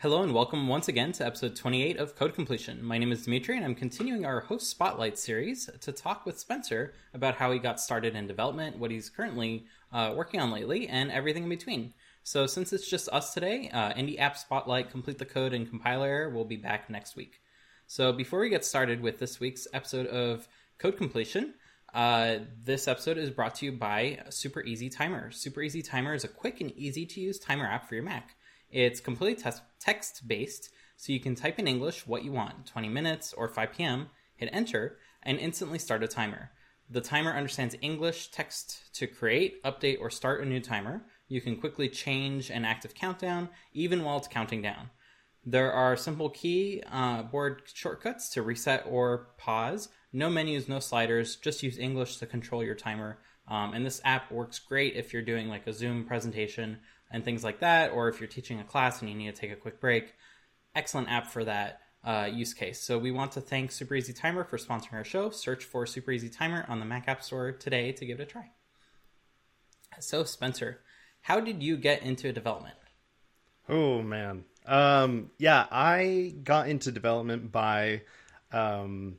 Hello and welcome once again to episode 28 of Code Completion. My name is Dimitri and I'm continuing our host spotlight series to talk with Spencer about how he got started in development, what he's currently uh, working on lately, and everything in between. So, since it's just us today, uh, Indie App Spotlight, Complete the Code, and Compiler will be back next week. So, before we get started with this week's episode of Code Completion, uh, this episode is brought to you by Super Easy Timer. Super Easy Timer is a quick and easy to use timer app for your Mac. It's completely te- text based, so you can type in English what you want 20 minutes or 5 p.m., hit enter, and instantly start a timer. The timer understands English text to create, update, or start a new timer. You can quickly change an active countdown even while it's counting down. There are simple key uh, board shortcuts to reset or pause. No menus, no sliders. Just use English to control your timer. Um, and this app works great if you're doing like a Zoom presentation and things like that, or if you're teaching a class and you need to take a quick break. Excellent app for that uh, use case. So we want to thank Super Easy Timer for sponsoring our show. Search for Super Easy Timer on the Mac App Store today to give it a try. So Spencer, how did you get into development? Oh man, um, yeah, I got into development by um,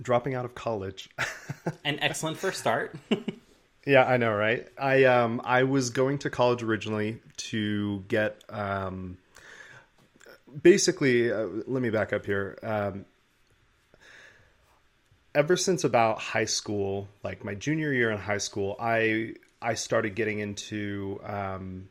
dropping out of college. An excellent first start. Yeah, I know, right? I um I was going to college originally to get um basically uh, let me back up here. Um ever since about high school, like my junior year in high school, I I started getting into um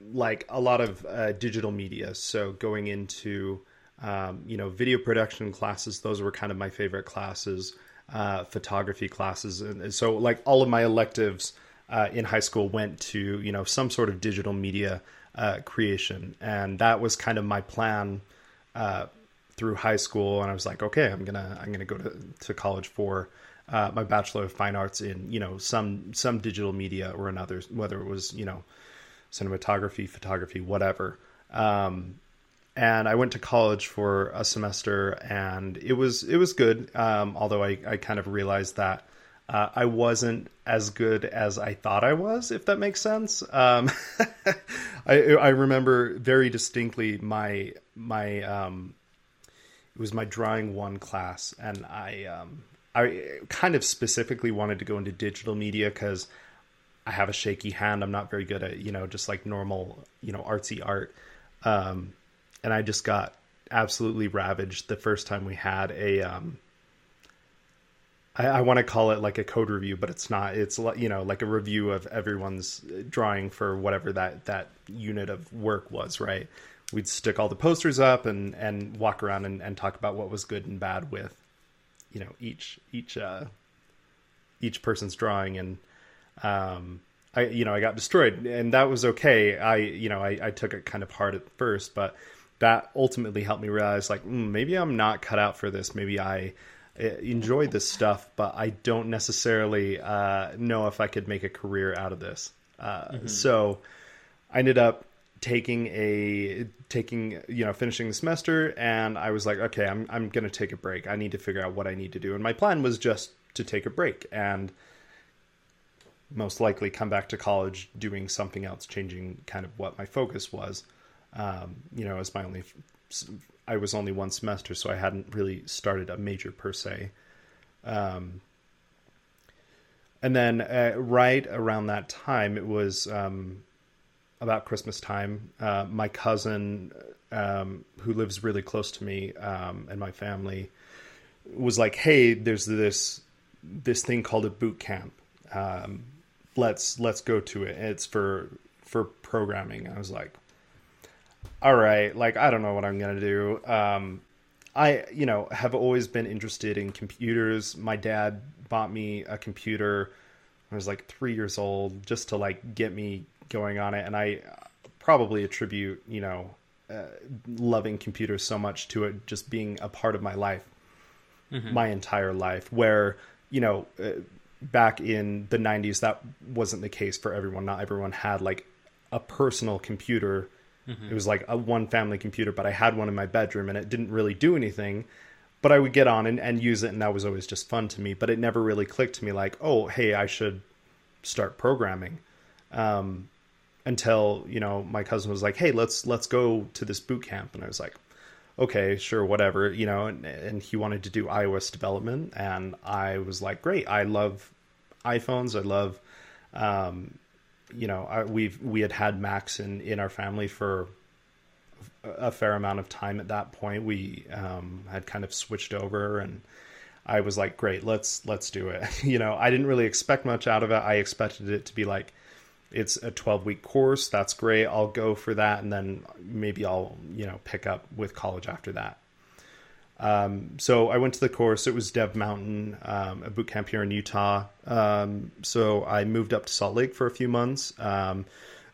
like a lot of uh, digital media. So going into um, you know video production classes, those were kind of my favorite classes uh, photography classes, and so like all of my electives uh, in high school went to you know some sort of digital media uh, creation, and that was kind of my plan uh, through high school. And I was like, okay, I'm gonna I'm gonna go to, to college for uh, my bachelor of fine arts in you know some some digital media or another, whether it was you know cinematography, photography, whatever. Um, and I went to college for a semester, and it was it was good. Um, although I, I kind of realized that uh, I wasn't as good as I thought I was, if that makes sense. Um, I I remember very distinctly my my um, it was my drawing one class, and I um, I kind of specifically wanted to go into digital media because I have a shaky hand. I'm not very good at you know just like normal you know artsy art. Um, and I just got absolutely ravaged the first time we had a um I, I want to call it like a code review, but it's not. It's you know like a review of everyone's drawing for whatever that that unit of work was. Right? We'd stick all the posters up and and walk around and, and talk about what was good and bad with you know each each uh each person's drawing and um I you know I got destroyed and that was okay. I you know I, I took it kind of hard at first, but that ultimately helped me realize like mm, maybe I'm not cut out for this. Maybe I eh, enjoy this stuff, but I don't necessarily uh, know if I could make a career out of this. Uh, mm-hmm. So I ended up taking a taking you know finishing the semester, and I was like, okay, I'm I'm gonna take a break. I need to figure out what I need to do, and my plan was just to take a break and most likely come back to college doing something else, changing kind of what my focus was. Um, you know, as my only, I was only one semester, so I hadn't really started a major per se. Um, and then uh, right around that time, it was um, about Christmas time. Uh, my cousin, um, who lives really close to me um, and my family, was like, "Hey, there's this this thing called a boot camp. Um, let's let's go to it. It's for for programming." I was like, all right, like I don't know what I'm gonna do. Um, I, you know, have always been interested in computers. My dad bought me a computer I was like three years old just to like get me going on it, and I probably attribute, you know, uh, loving computers so much to it just being a part of my life, mm-hmm. my entire life. Where you know, uh, back in the '90s, that wasn't the case for everyone. Not everyone had like a personal computer Mm-hmm. It was like a one family computer, but I had one in my bedroom and it didn't really do anything. But I would get on and, and use it, and that was always just fun to me. But it never really clicked to me like, oh, hey, I should start programming. Um, until you know my cousin was like, "Hey, let's let's go to this boot camp," and I was like, "Okay, sure, whatever," you know. And, and he wanted to do iOS development, and I was like, "Great, I love iPhones. I love, um, you know, we've we had had Macs in in our family for." a fair amount of time at that point. We um, had kind of switched over and i was like great let's let's do it. You know i didn't really expect much out of it. I expected it to be like it's a 12 week course. That's great. I'll go for that and then maybe i'll you know pick up with college after that um, so i went to the course. It was dev mountain um, a boot camp here in utah. Um, so i moved up to salt lake for a few months. Um,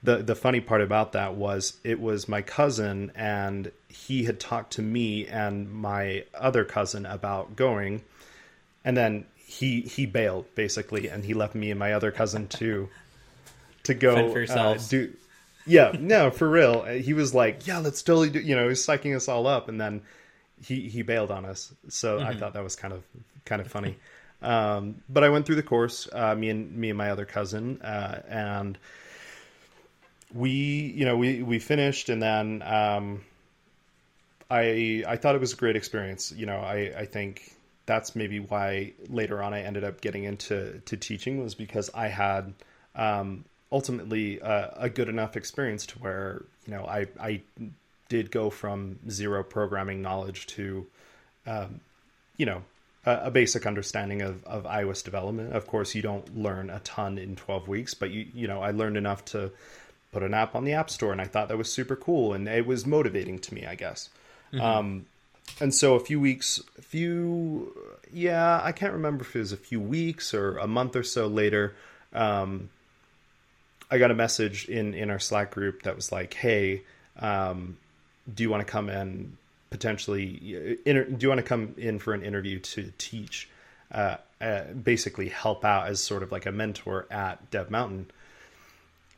the the funny part about that was it was my cousin and he had talked to me and my other cousin about going. And then he he bailed basically and he left me and my other cousin to to go uh, do yeah no for real. He was like yeah let's totally do you know he's psyching us all up. And then he he bailed on us so mm-hmm. i thought that was kind of kind of funny um, but i went through the course uh, me and me and my other cousin uh, and we you know we we finished and then um, I I thought it was a great experience. You know, I I think that's maybe why later on I ended up getting into to teaching was because I had um, ultimately a, a, good enough experience to where you know I I did go from zero programming knowledge to um, you know a, a, basic understanding of, of iOS development. Of course, you don't learn a ton in 12 weeks, but you you know I learned enough to put an app on the App Store, and I thought that was super cool, and it was motivating to me, I guess. Mm-hmm. Um, and so a few weeks, a few, yeah, I can't remember if it was a few weeks or a month or so later. Um, I got a message in in our Slack group that was like, "Hey, um, do you want to come in potentially inter- do you want to come in for an interview to teach?" Uh, uh, basically help out as sort of like a mentor at Dev Mountain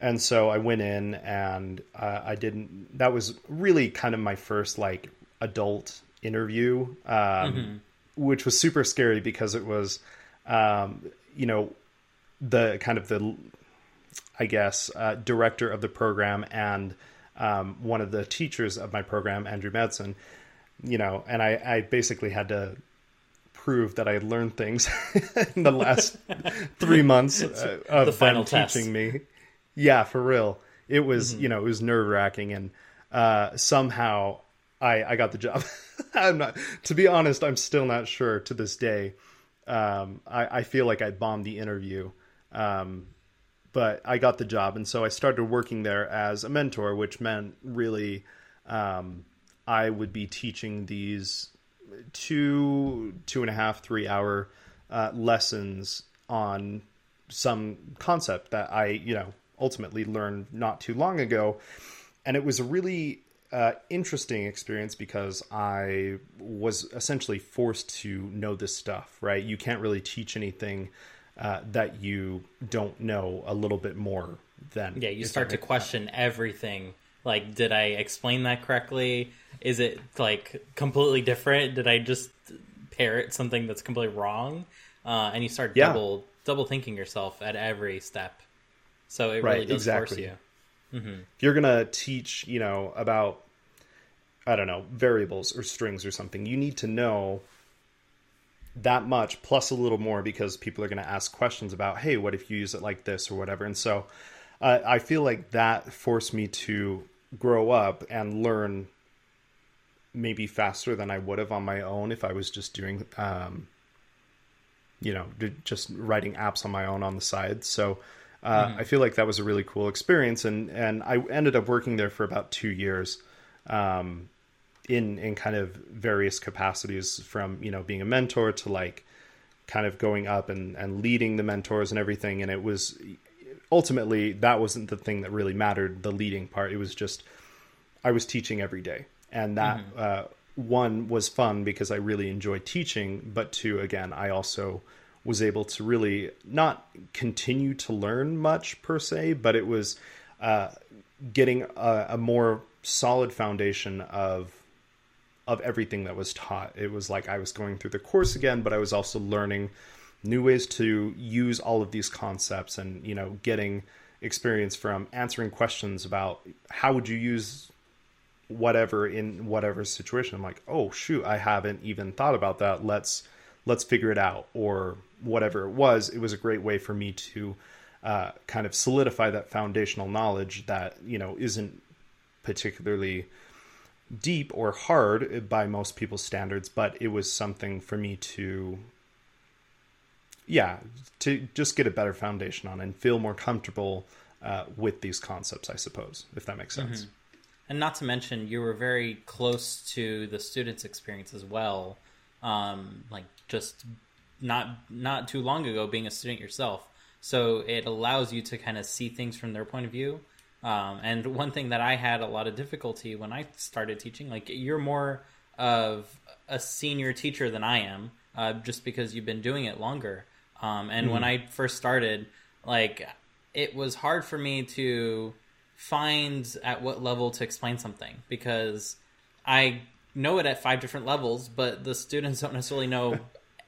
and so I went in and uh, I didn't. That was really kind of my first like adult interview, um, mm-hmm. which was super scary because it was, um, you know, the kind of the, I guess, uh, director of the program and um, one of the teachers of my program, Andrew Madsen. You know, and I, I basically had to prove that I had learned things in the last three months uh, of the final teaching me yeah, for real. It was, mm-hmm. you know, it was nerve wracking, and uh, somehow I I got the job. I'm not, to be honest, I'm still not sure to this day. Um, I, I feel like I bombed the interview, um, but I got the job, and so I started working there as a mentor, which meant really um, I would be teaching these two two and a half three hour uh, lessons on some concept that I you know ultimately learned not too long ago. And it was a really uh, interesting experience because I was essentially forced to know this stuff, right? You can't really teach anything uh, that you don't know a little bit more than. Yeah, you start to question everything. Like, did I explain that correctly? Is it like completely different? Did I just parrot something that's completely wrong? Uh, and you start yeah. double double thinking yourself at every step. So it right, really does exactly. force you. Mm-hmm. If you're gonna teach, you know, about I don't know variables or strings or something, you need to know that much plus a little more because people are going to ask questions about, hey, what if you use it like this or whatever. And so uh, I feel like that forced me to grow up and learn maybe faster than I would have on my own if I was just doing, um, you know, just writing apps on my own on the side. So uh, mm-hmm. I feel like that was a really cool experience, and and I ended up working there for about two years, um, in in kind of various capacities, from you know being a mentor to like kind of going up and and leading the mentors and everything. And it was ultimately that wasn't the thing that really mattered, the leading part. It was just I was teaching every day, and that mm-hmm. uh, one was fun because I really enjoyed teaching, but two again I also was able to really not continue to learn much per se, but it was uh, getting a, a, more solid foundation of of everything that was taught. It was like I was going through the course again, but I was also learning new ways to use all of these concepts and you know getting experience from answering questions about how would you use whatever in whatever situation. I'm like, oh shoot, I haven't even thought about that. Let's let's figure it out, or whatever it was. It was a great way for me to uh, kind of solidify that foundational knowledge that you know isn't particularly deep or hard by most people's standards, but it was something for me to yeah, to just get a better foundation on and feel more comfortable uh, with these concepts, I suppose, if that makes sense. Mm-hmm. And not to mention, you were very close to the students' experience as well. Um, like just not not too long ago, being a student yourself, so it allows you to kind of see things from their point of view. Um, and one thing that I had a lot of difficulty when I started teaching, like you're more of a senior teacher than I am, uh, just because you've been doing it longer. Um, and mm-hmm. when I first started, like it was hard for me to find at what level to explain something because I know it at five different levels, but the students don't necessarily know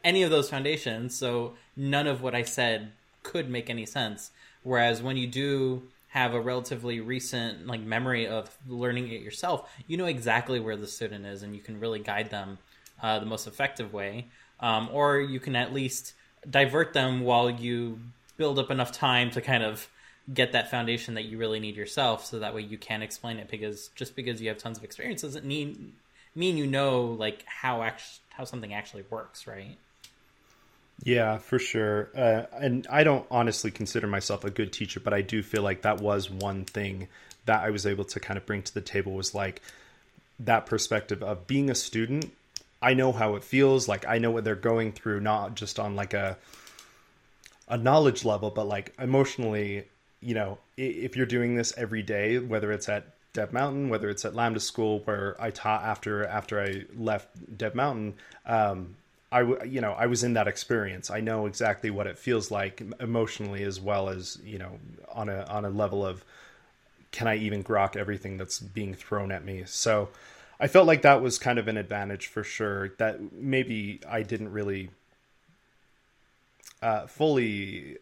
any of those foundations. So none of what I said could make any sense. Whereas when you do have a relatively recent like memory of learning it yourself, you know exactly where the student is, and you can really guide them uh, the most effective way. Um, or you can at least divert them while you build up enough time to kind of get that foundation that you really need yourself so that way you can explain it because just because you have tons of experience doesn't mean mean you know like how act- how something actually works right yeah, for sure. Uh, and I don't honestly consider myself a good teacher, but I do feel like that was one thing that I was able to kind of bring to the table was like that perspective of being a student. I know how it feels. Like I know what they're going through, not just on like a a knowledge level, but like emotionally. You know, if you're doing this every day, whether it's at Dev Mountain, whether it's at Lambda School where I taught after after I left Dev Mountain, um, I you know I was in that experience. I know exactly what it feels like emotionally as well as you know on a on a level of can I even grok everything that's being thrown at me. So I felt like that was kind of an advantage for sure. That maybe I didn't really uh, fully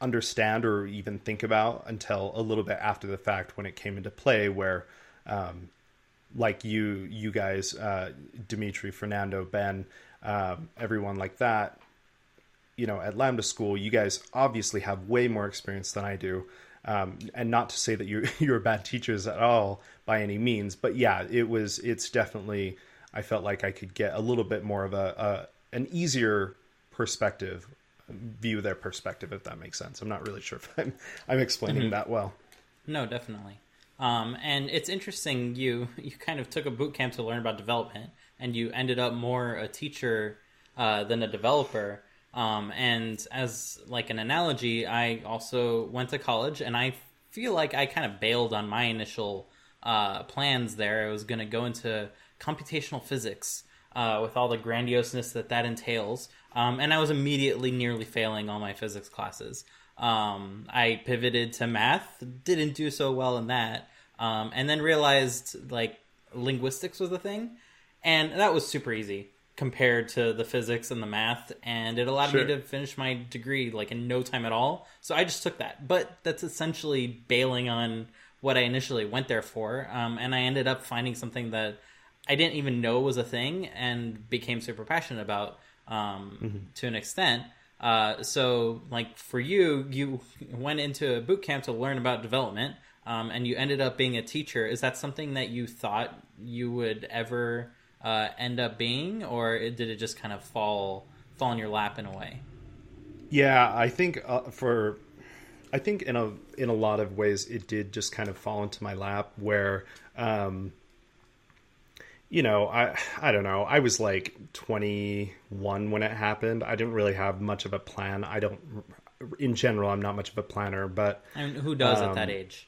understand or even think about until a little bit after the fact when it came into play where um, like you you guys uh, dimitri fernando ben um, everyone like that, you know, at Lambda School, you guys obviously have way more experience than I do. Um, and not to say that you're you're bad teachers at all by any means, but yeah, it was. It's definitely. I felt like I could get a little bit more of a, a an easier perspective, view their perspective, if that makes sense. I'm not really sure if I'm I'm explaining mm-hmm. that well. No, definitely. Um, and it's interesting. You you kind of took a boot camp to learn about development, and you ended up more a teacher uh, than a developer. Um, and as like an analogy, I also went to college, and I feel like I kind of bailed on my initial uh, plans there. I was going to go into computational physics uh, with all the grandioseness that that entails, um, and I was immediately nearly failing all my physics classes. Um, I pivoted to math, didn't do so well in that, um, and then realized like linguistics was a thing, and that was super easy compared to the physics and the math. And it allowed sure. me to finish my degree like in no time at all. So i just took that. But that's essentially bailing on what i initially went there for. Um, and i ended up finding something that i didn't even know was a thing and became super passionate about um, mm-hmm. to an extent. Uh, so like for you you went into a boot camp to learn about development um, and you ended up being a teacher is that something that you thought you would ever uh, end up being, or did it just kind of fall fall in your lap in a way? Yeah, I think uh, for I think in a in a lot of ways it did just kind of fall into my lap where um you know, I I don't know. I was like 21 when it happened. I didn't really have much of a plan. I don't in general, I'm not much of a planner, but I mean, who does um, at that um, age?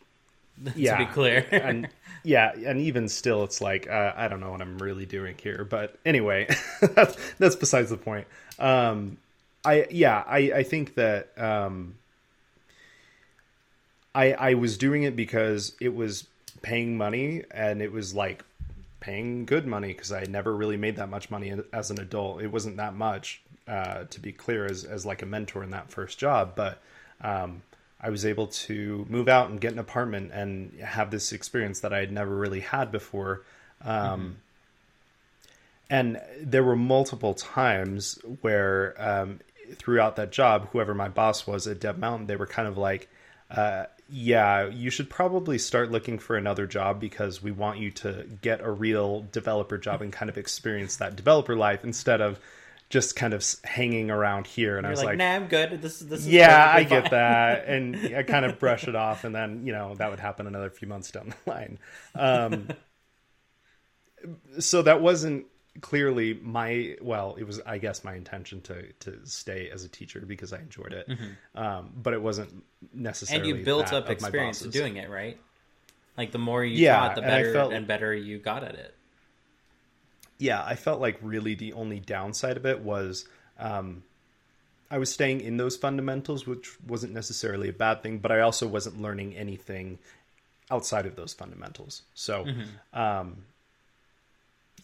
yeah, to be clear. and yeah, and even still, it's like uh, I don't know what I'm really doing here. But anyway, that's, that's besides the point. Um, I yeah, I I think that um, I I was doing it because it was paying money and it was like paying good money because I never really made that much money as an adult. It wasn't that much, uh, to be clear, as as like a mentor in that first job, but um, I was able to move out and get an apartment and have this experience that I had never really had before. Um, mm-hmm. And there were multiple times where um, throughout that job, whoever my boss was at Dev Mountain, they were kind of like, uh, yeah, you should probably start looking for another job because we want you to get a real developer job and kind of experience that developer life instead of just kind of hanging around here. And You're I was like, like, "Nah, I'm good. This is this is yeah, I get that." And I kind of brush it off, and then you know that would happen another few months down the line. Um, so that wasn't clearly my well it was i guess my intention to to stay as a teacher because i enjoyed it mm-hmm. um, but it wasn't necessarily and you built up experience doing it right like the more you yeah, taught the better and, felt, and better you got at it yeah i felt like really the only downside of it was um, i was staying in those fundamentals which wasn't necessarily a bad thing but i also wasn't learning anything outside of those fundamentals so mm-hmm. um,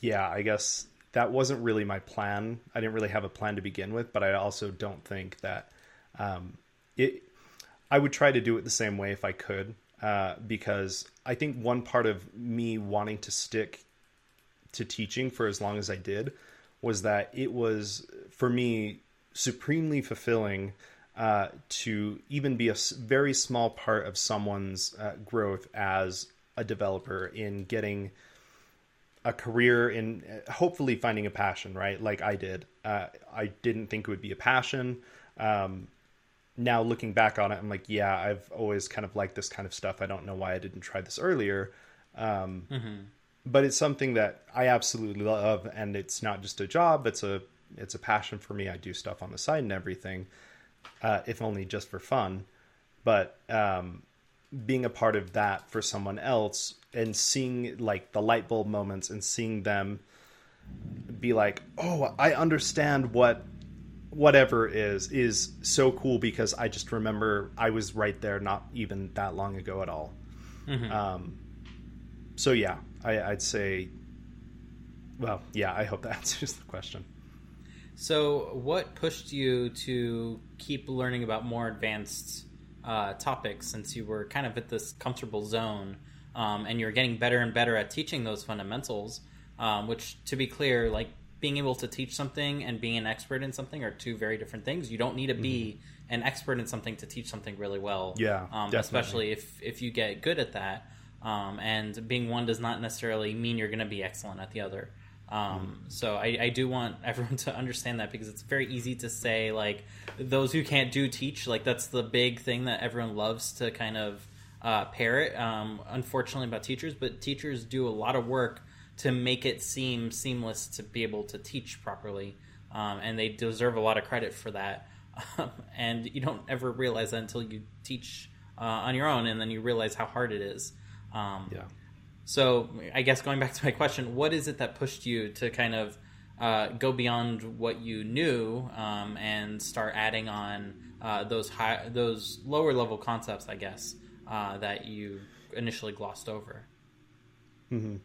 yeah, I guess that wasn't really my plan. I didn't really have a plan to begin with, but I also don't think that um, it. I would try to do it the same way if I could, uh, because I think one part of me wanting to stick to teaching for as long as I did was that it was for me supremely fulfilling uh, to even be a very small part of someone's uh, growth as a developer in getting a career in hopefully finding a passion, right? Like I did. Uh, I didn't think it would be a passion. Um, now looking back on it, I'm like, yeah, I've always kind of liked this kind of stuff. I don't know why I didn't try this earlier. Um, mm-hmm. But it's something that I absolutely love, and it's not just a job. It's a it's a passion for me. I do stuff on the side and everything, uh, if only just for fun. But um, being a part of that for someone else and seeing like the light bulb moments and seeing them be like, "Oh, I understand what whatever is is so cool because I just remember I was right there not even that long ago at all." Mm-hmm. Um, so yeah, I, I'd say, well, yeah, I hope that answers the question. So, what pushed you to keep learning about more advanced uh, topics since you were kind of at this comfortable zone um, and you're getting better and better at teaching those fundamentals. Um, which, to be clear, like being able to teach something and being an expert in something are two very different things. You don't need to be mm-hmm. an expert in something to teach something really well. Yeah, um, especially if if you get good at that. Um, and being one does not necessarily mean you're going to be excellent at the other. Um. So I, I, do want everyone to understand that because it's very easy to say like those who can't do teach like that's the big thing that everyone loves to kind of uh, parrot. Um, unfortunately about teachers, but teachers do a lot of work to make it seem seamless to be able to teach properly, um, and they deserve a lot of credit for that. and you don't ever realize that until you teach uh, on your own, and then you realize how hard it is. Um, yeah. So I guess going back to my question, what is it that pushed you to kind of uh, go beyond what you knew um, and start adding on uh, those high, those lower level concepts, I guess, uh, that you initially glossed over? Mm-hmm.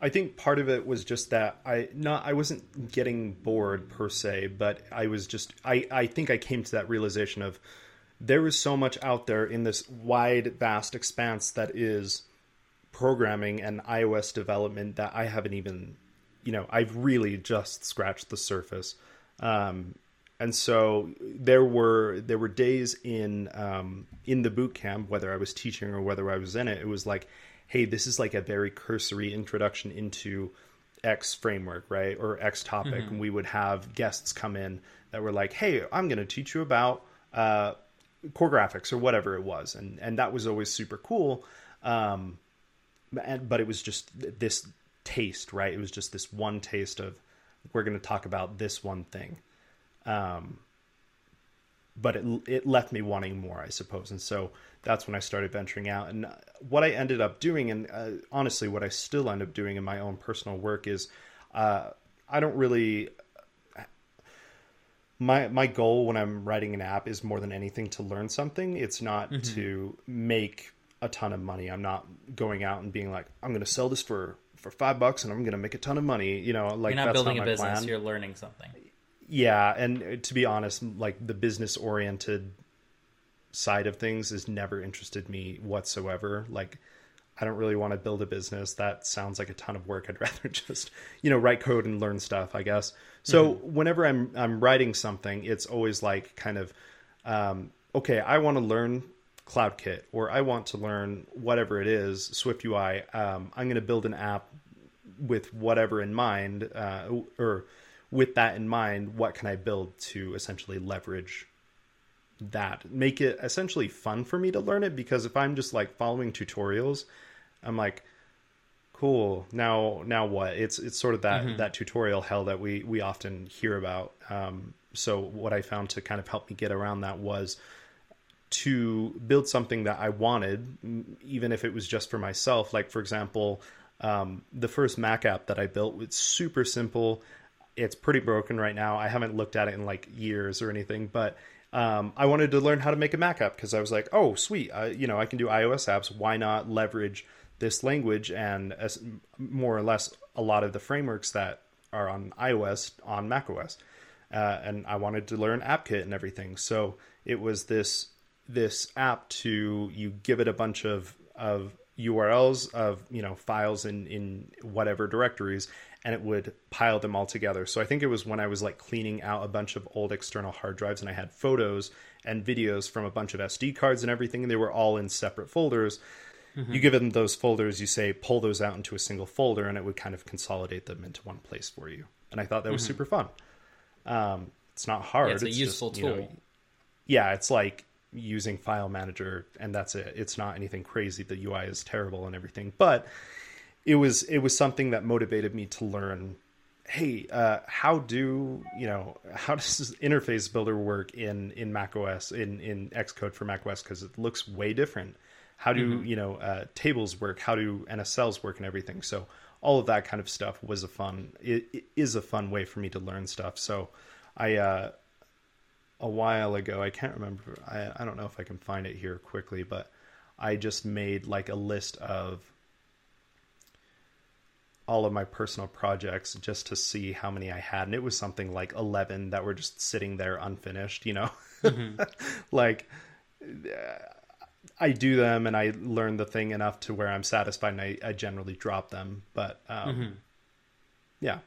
I think part of it was just that I not I wasn't getting bored per se, but I was just I I think I came to that realization of there is so much out there in this wide vast expanse that is programming and iOS development that I haven't even, you know, I've really just scratched the surface. Um, and so there were there were days in um, in the boot camp, whether I was teaching or whether I was in it, it was like, hey, this is like a very cursory introduction into X framework, right, or X topic, mm-hmm. and we would have guests come in that were like, hey, I'm going to teach you about uh, core graphics or whatever it was, and and that was always super cool. Um, but it was just this taste, right? It was just this one taste of we're going to talk about this one thing. Um, but it it left me wanting more, I suppose, and so that's when I started venturing out. And what I ended up doing, and uh, honestly, what I still end up doing in my own personal work is, uh, I don't really. My my goal when I'm writing an app is more than anything to learn something. It's not mm-hmm. to make a ton of money. I'm not going out and being like, I'm going to sell this for for five bucks and I'm going to make a ton of money. You know, like you're not building not a business. Plan. You're learning something. Yeah, and to be honest, like the business oriented side of things has never interested me whatsoever. Like, I don't really want to build a business. That sounds like a ton of work. I'd rather just, you know, write code and learn stuff, I guess. So mm-hmm. whenever I'm I'm writing something, it's always like kind of, um, okay, I want to learn CloudKit or I want to learn whatever it is, Swift UI. Um, I'm going to build an app with whatever in mind, uh, or with that in mind, what can I build to essentially leverage that? Make it essentially fun for me to learn it because if I'm just like following tutorials, I'm like, cool. Now, now what? It's it's sort of that mm-hmm. that tutorial hell that we we often hear about. Um, so what I found to kind of help me get around that was to build something that I wanted, even if it was just for myself. Like for example, um, the first Mac app that I built was super simple. It's pretty broken right now. I haven't looked at it in like years or anything, but um, I wanted to learn how to make a Mac app because I was like, oh, sweet, you know, I can do iOS apps. Why not leverage this language and as, more or less a lot of the frameworks that are on iOS on macOS? Uh, and I wanted to learn AppKit and everything. So it was this this app to you give it a bunch of of URLs of you know files in in whatever directories and it would pile them all together. So I think it was when I was like cleaning out a bunch of old external hard drives and I had photos and videos from a bunch of SD cards and everything and they were all in separate folders. Mm-hmm. You give them those folders, you say pull those out into a single folder and it would kind of consolidate them into one place for you. And I thought that was mm-hmm. super fun. Um, it's not hard. Yeah, it's a it's useful just, tool. You know, yeah, it's like using file manager and that's it. It's not anything crazy. The ui is terrible and everything. But it was it was something that motivated me to learn hey uh, how do you know how does this interface builder work in in mac os in in xcode for mac os because it looks way different. How do mm-hmm. you know uh, tables work? How do nsls work and everything? So all of that kind of stuff was a fun it, it is a fun way for me to learn stuff. So i uh a while ago. I can't remember. I, I don't know if I can find it here quickly, but I just made like a list of all of my personal projects just to see how many I had. And it was something like 11 that were just sitting there unfinished, you know? Mm-hmm. like, I do them and I learn the thing enough to where I'm satisfied and I, I generally drop them. But, um, mm-hmm. yeah,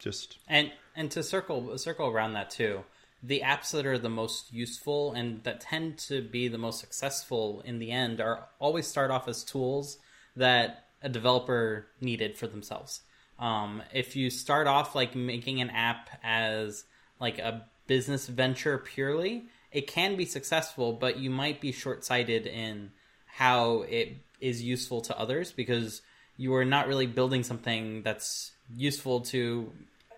just. And, and to circle, circle around that too the apps that are the most useful and that tend to be the most successful in the end are always start off as tools that a developer needed for themselves. Um, if you start off like making an app as like a business venture purely, it can be successful, but you might be short sighted in how it is useful to others because you are not really building something that's useful to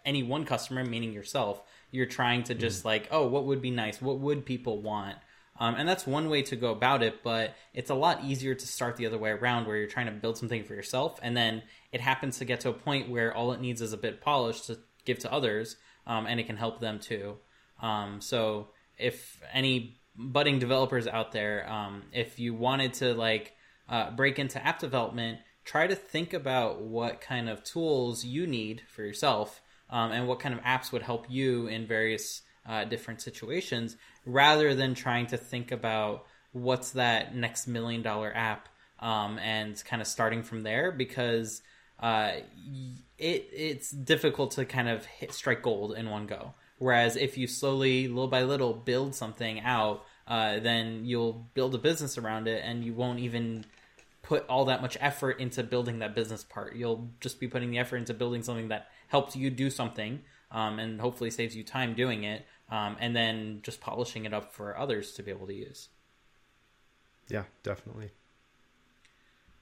any one customer, meaning yourself you're trying to just mm. like, oh, what would be nice? What would people want? Um, and that's one way to go about it, but it's a lot easier to start the other way around where you're trying to build something for yourself and then it happens to get to a point where all it needs is a bit polished to give to others um, and it can help them too. Um, so if any budding developers out there, um, if you wanted to like uh, break into app development, try to think about what kind of tools you need for yourself um, and what kind of apps would help you in various uh, different situations rather than trying to think about what's that next million dollar app um, and kind of starting from there because uh, it it's difficult to kind of hit strike gold in one go. Whereas if you slowly, little by little, build something out, uh, then you'll build a business around it, and you won't even put all that much effort into building that business part. You'll just be putting the effort into building something that helps you do something um, and hopefully saves you time doing it um, and then just polishing it up for others to be able to use. Yeah definitely.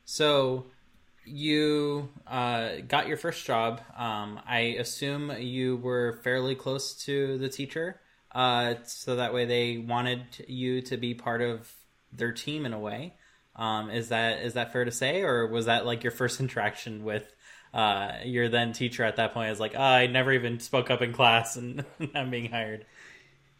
So you uh, got your first job. Um, i assume you were fairly close to the teacher uh, so that way they wanted you to be part of their team in a way. Um, is that is that fair to say or was that like your first interaction with uh, your then teacher at that point is like, oh, I never even spoke up in class and I'm being hired.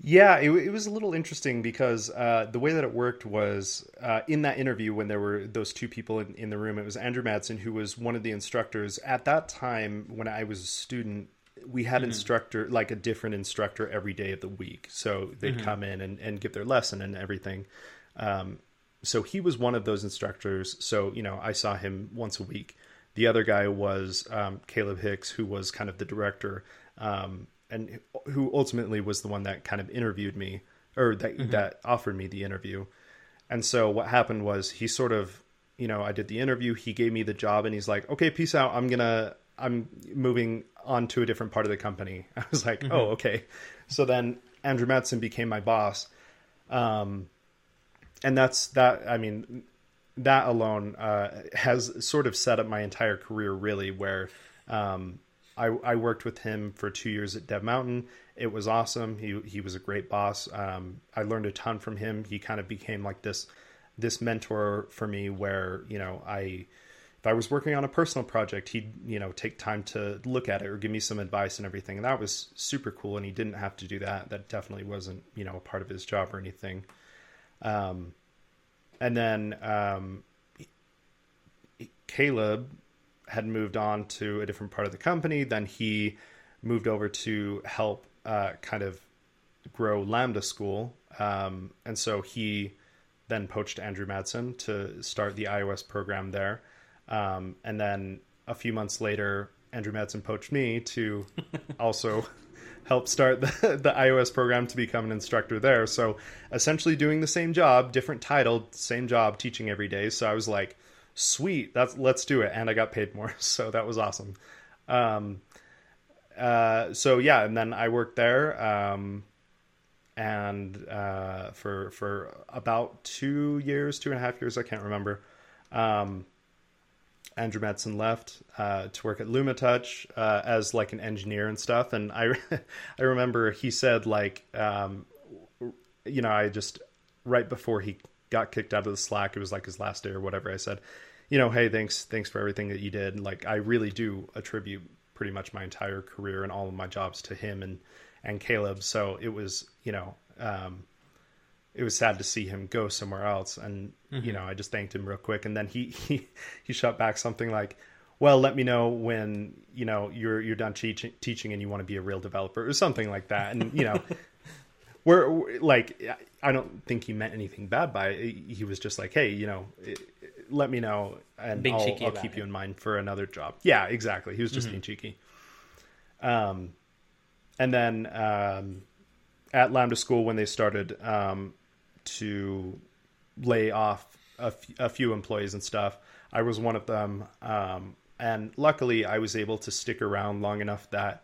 Yeah, it, it, was a little interesting because uh, the way that it worked was uh, in that interview when there were those two people in, in, the room, it was Andrew Madsen, who was one of the instructors. At that time, when I was a student, we had mm-hmm. instructor, like a different instructor every day of the week. So they'd mm-hmm. come in and, and give their lesson and everything. Um, so he was one of those instructors. So you know, I saw him once a week. The other guy was um, Caleb Hicks, who was kind of the director, um, and who ultimately was the one that kind of interviewed me or that mm-hmm. that offered me the interview. And so what happened was he sort of, you know, I did the interview. He gave me the job, and he's like, "Okay, peace out. I'm gonna I'm moving on to a different part of the company." I was like, mm-hmm. "Oh, okay." So then Andrew Madsen became my boss. Um, and that's that. I mean, that alone uh, has sort of set up my entire career really where um, I, I, worked with him for two years at Dev Mountain. It was awesome. He he was a great boss. Um, I learned a ton from him. He kind of became like this this mentor for me where you know I if I was working on a personal project, he'd you know take time to look at it or give me some advice and everything. And that was super cool. And he didn't have to do that. That definitely wasn't you know a part of his job or anything. Um, and then um, Caleb had moved on to a different part of the company. Then he moved over to help uh, kind of grow Lambda School, um, and so he then poached Andrew Madsen to start the iOS program there. Um, and then a few months later, Andrew Madsen poached me to also help start the, the iOS program to become an instructor there. So essentially doing the same job, different title, same job, teaching every day. So I was like, sweet, that's let's do it, and I got paid more. So that was awesome. Um, uh, so yeah, and then I worked there. Um, and uh, for for about two years, two and a half years, I can't remember. Um, Andrew Madsen left uh, to work at LumaTouch uh, as like an engineer and stuff. And I, I remember he said like, um, you know, I just right before he got kicked out of the Slack, it was like his last day or whatever. I said, you know, hey, thanks, thanks for everything that you did. Like, I really do attribute pretty much my entire career and all of my jobs to him and and Caleb. So it was, you know, um, it was sad to see him go somewhere else. And mm-hmm. you know, I just thanked him real quick, and then he he he shot back something like, "Well, let me know when you know you're you're done teaching teaching and you want to be a real developer or something like that." And you know. We're like, I don't think he meant anything bad by it. He was just like, hey, you know, let me know and being I'll, I'll keep it. you in mind for another job. Yeah, exactly. He was just mm-hmm. being cheeky. Um, and then um, at Lambda School when they started, um, to lay off a, f- a few employees and stuff. I was one of them. Um, and luckily, I was able to stick around long enough that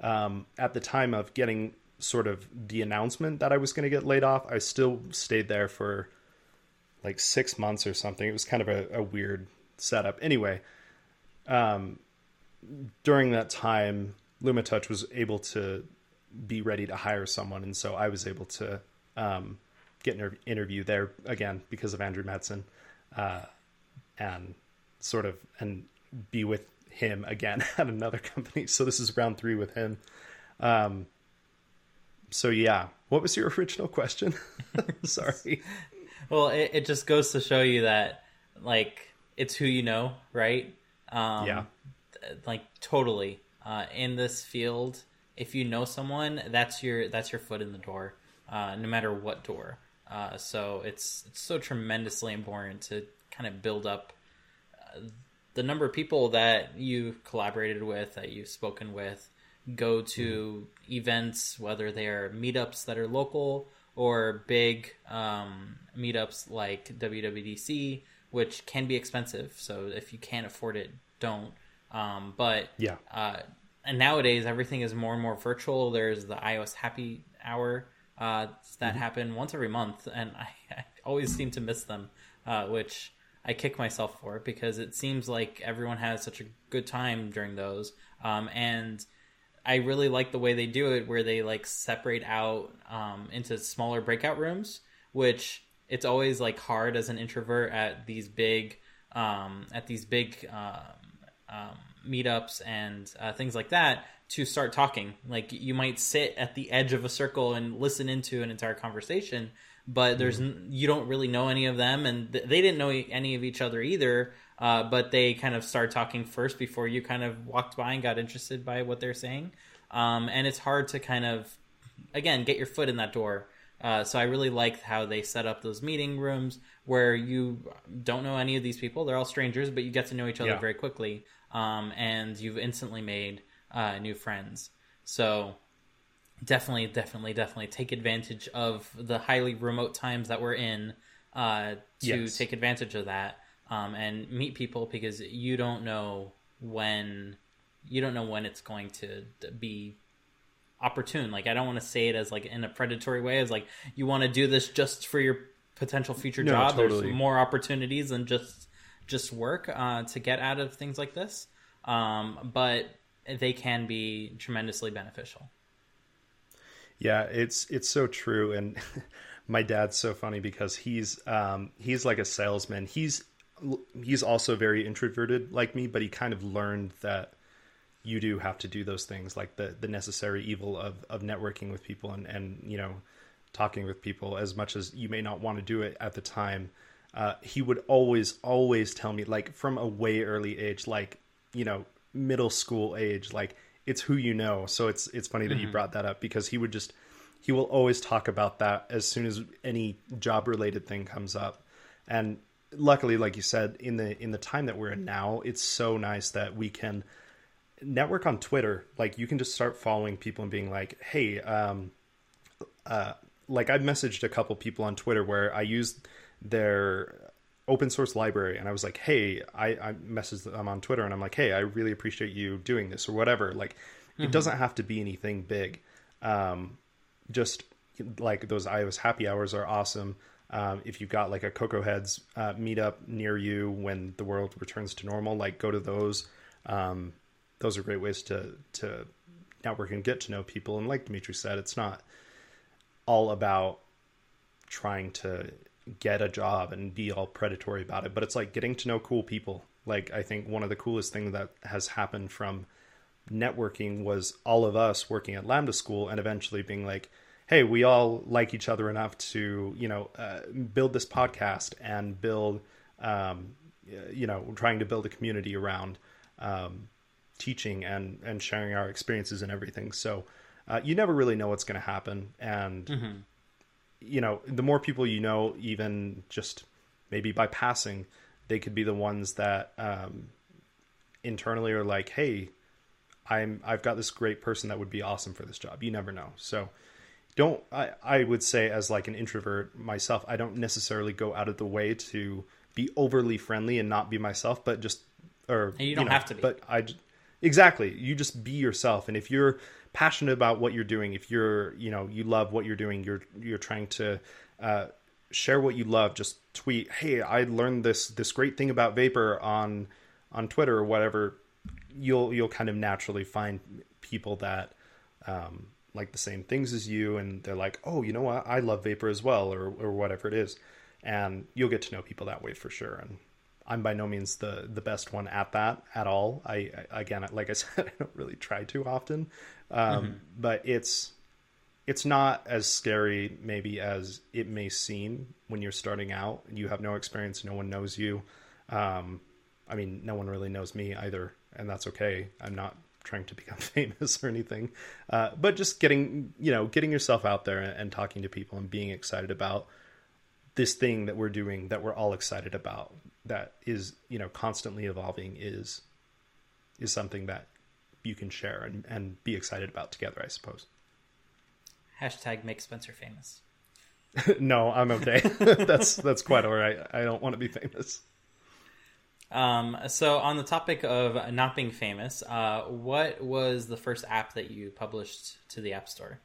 um, at the time of getting sort of the announcement that I was going to get laid off, I still stayed there for like six months or something. It was kind of a, a weird setup. Anyway, um, during that time, LumaTouch was able to be ready to hire someone, and so I was able to um, get an interview there again because of Andrew Madsen, uh, and sort of and be with him again at another company. So this is round three with him. Um, so yeah, what was your original question? Sorry. well, it, it just goes to show you that like it's who you know, right? Um, yeah. Like totally uh, in this field, if you know someone, that's your that's your foot in the door, uh, no matter what door. Uh, so it's it's so tremendously important to kind of build up uh, the number of people that you've collaborated with, that you've spoken with, go to mm-hmm. events, whether they are meetups that are local or big um, meetups like WWDC, which can be expensive. So if you can't afford it, don't. Um, but yeah, uh, and nowadays everything is more and more virtual. There's the iOS Happy Hour uh, that mm-hmm. happen once every month, and I, I always seem to miss them, uh, which I kick myself for because it seems like everyone has such a good time during those. Um, and I really like the way they do it, where they like separate out um, into smaller breakout rooms, which it's always like hard as an introvert at these big um, at these big um, um, meetups and uh, things like that to start talking. Like you might sit at the edge of a circle and listen into an entire conversation, but there's mm-hmm. you don't really know any of them, and th- they didn't know any of each other either. Uh, but they kind of start talking first before you kind of walked by and got interested by what they're saying. Um, and it's hard to kind of again get your foot in that door Uh, so I really liked how they set up those meeting rooms where you don't know any of these people; they're all strangers, but you get to know each other Yeah. very quickly, um, and you've instantly made uh, new friends. So definitely, definitely, definitely take advantage of the highly remote times that we're in uh, to Yes. take advantage of that um, and meet people because you don't know when you don't know when it's going to be opportune. Like I don't want to say it as like in a predatory way, as like you want to do this just for your potential future No, job. totally. There's more opportunities than just just work uh, to get out of things like this, um, but they can be tremendously beneficial. Yeah, it's it's so true, and my dad's so funny because he's um, he's like a salesman. He's he's also very introverted like me, but he kind of learned that you do have to do those things, like the the necessary evil of of networking with people and and you know talking with people as much as you may not want to do it at the time. Uh, he would always always tell me like from a way early age, like you know middle school age, like it's who you know. So it's it's funny that you brought that up because he would just he will always talk about that as soon as any job related thing comes up. And luckily, like you said, in the in the time that we're in now, it's so nice that we can network on Twitter. Like you can just start following people and being like, hey, um, uh, like I've messaged a couple people on Twitter where I used their open source library and I was like, hey, I, I messaged them on Twitter and I'm like, hey, I really appreciate you doing this or whatever. Like it doesn't have to be anything big. Um, just like those iOS happy hours are awesome. Um, if you've got like a Cocoa Heads uh, meetup near you when the world returns to normal, like go to those. Um, those are great ways to to network and get to know people. And like Dimitri said, it's not all about trying to get a job and be all predatory about it, but it's like getting to know cool people. Like I think one of the coolest things that has happened from networking was all of us working at Lambda School and eventually being like, hey, we all like each other enough to, you know, uh, build this podcast and build, um, you know, trying to build a community around um, teaching and, and sharing our experiences and everything. So uh, you never really know what's going to happen. And, you know, the more people you know, even just maybe by passing, they could be the ones that um, internally are like, hey, I'm I've got this great person that would be awesome for this job. You never know. So don't I, I would say as like an introvert myself, I don't necessarily go out of the way to be overly friendly and not be myself, but just or And you don't have to be. But I exactly, you just be yourself and if you're passionate about what you're doing, if you're, you know, you love what you're doing, you're you're trying to uh share what you love, just tweet, "Hey, I learned this this great thing about vapor on on Twitter or whatever." You'll you'll kind of naturally find people that um, like the same things as you, and they're like, "Oh, you know what? I love vapor as well," or or whatever it is, and you'll get to know people that way for sure. And I'm by no means the the best one at that at all. I, I again, like I said, I don't really try too often, um, but it's it's not as scary maybe as it may seem when you're starting out. And you have no experience. No one knows you. Um, i mean no one really knows me either and that's okay. I'm not trying to become famous or anything. Uh, but just getting you know getting yourself out there and, and talking to people and being excited about this thing that we're doing that we're all excited about that is you know constantly evolving is is something that you can share and, and be excited about together i suppose Hashtag make Spencer famous. no, I'm okay. that's that's quite all right. I don't want to be famous. Um, so on the topic of not being famous, uh, what was the first app that you published to the App Store?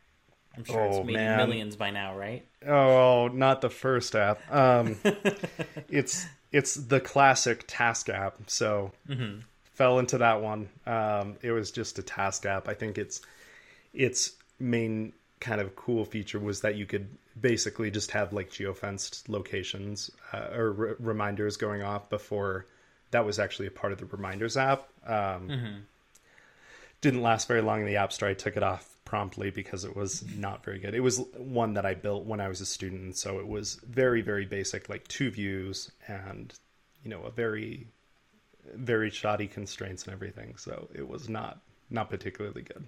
I'm sure Oh, it's made man. millions by now, right? Oh, not the first app. Um, it's it's the classic task app. So fell into that one. Um, it was just a task app. I think its its main kind of cool feature was that you could basically just have like geofenced locations uh, or re- reminders going off before that was actually a part of the reminders app. Um, Didn't last very long in the app store. I took it off promptly because it was not very good. It was one that I built when I was a student, so it was very very basic, like two views and you know a very very shoddy constraints and everything. So it was not not particularly good.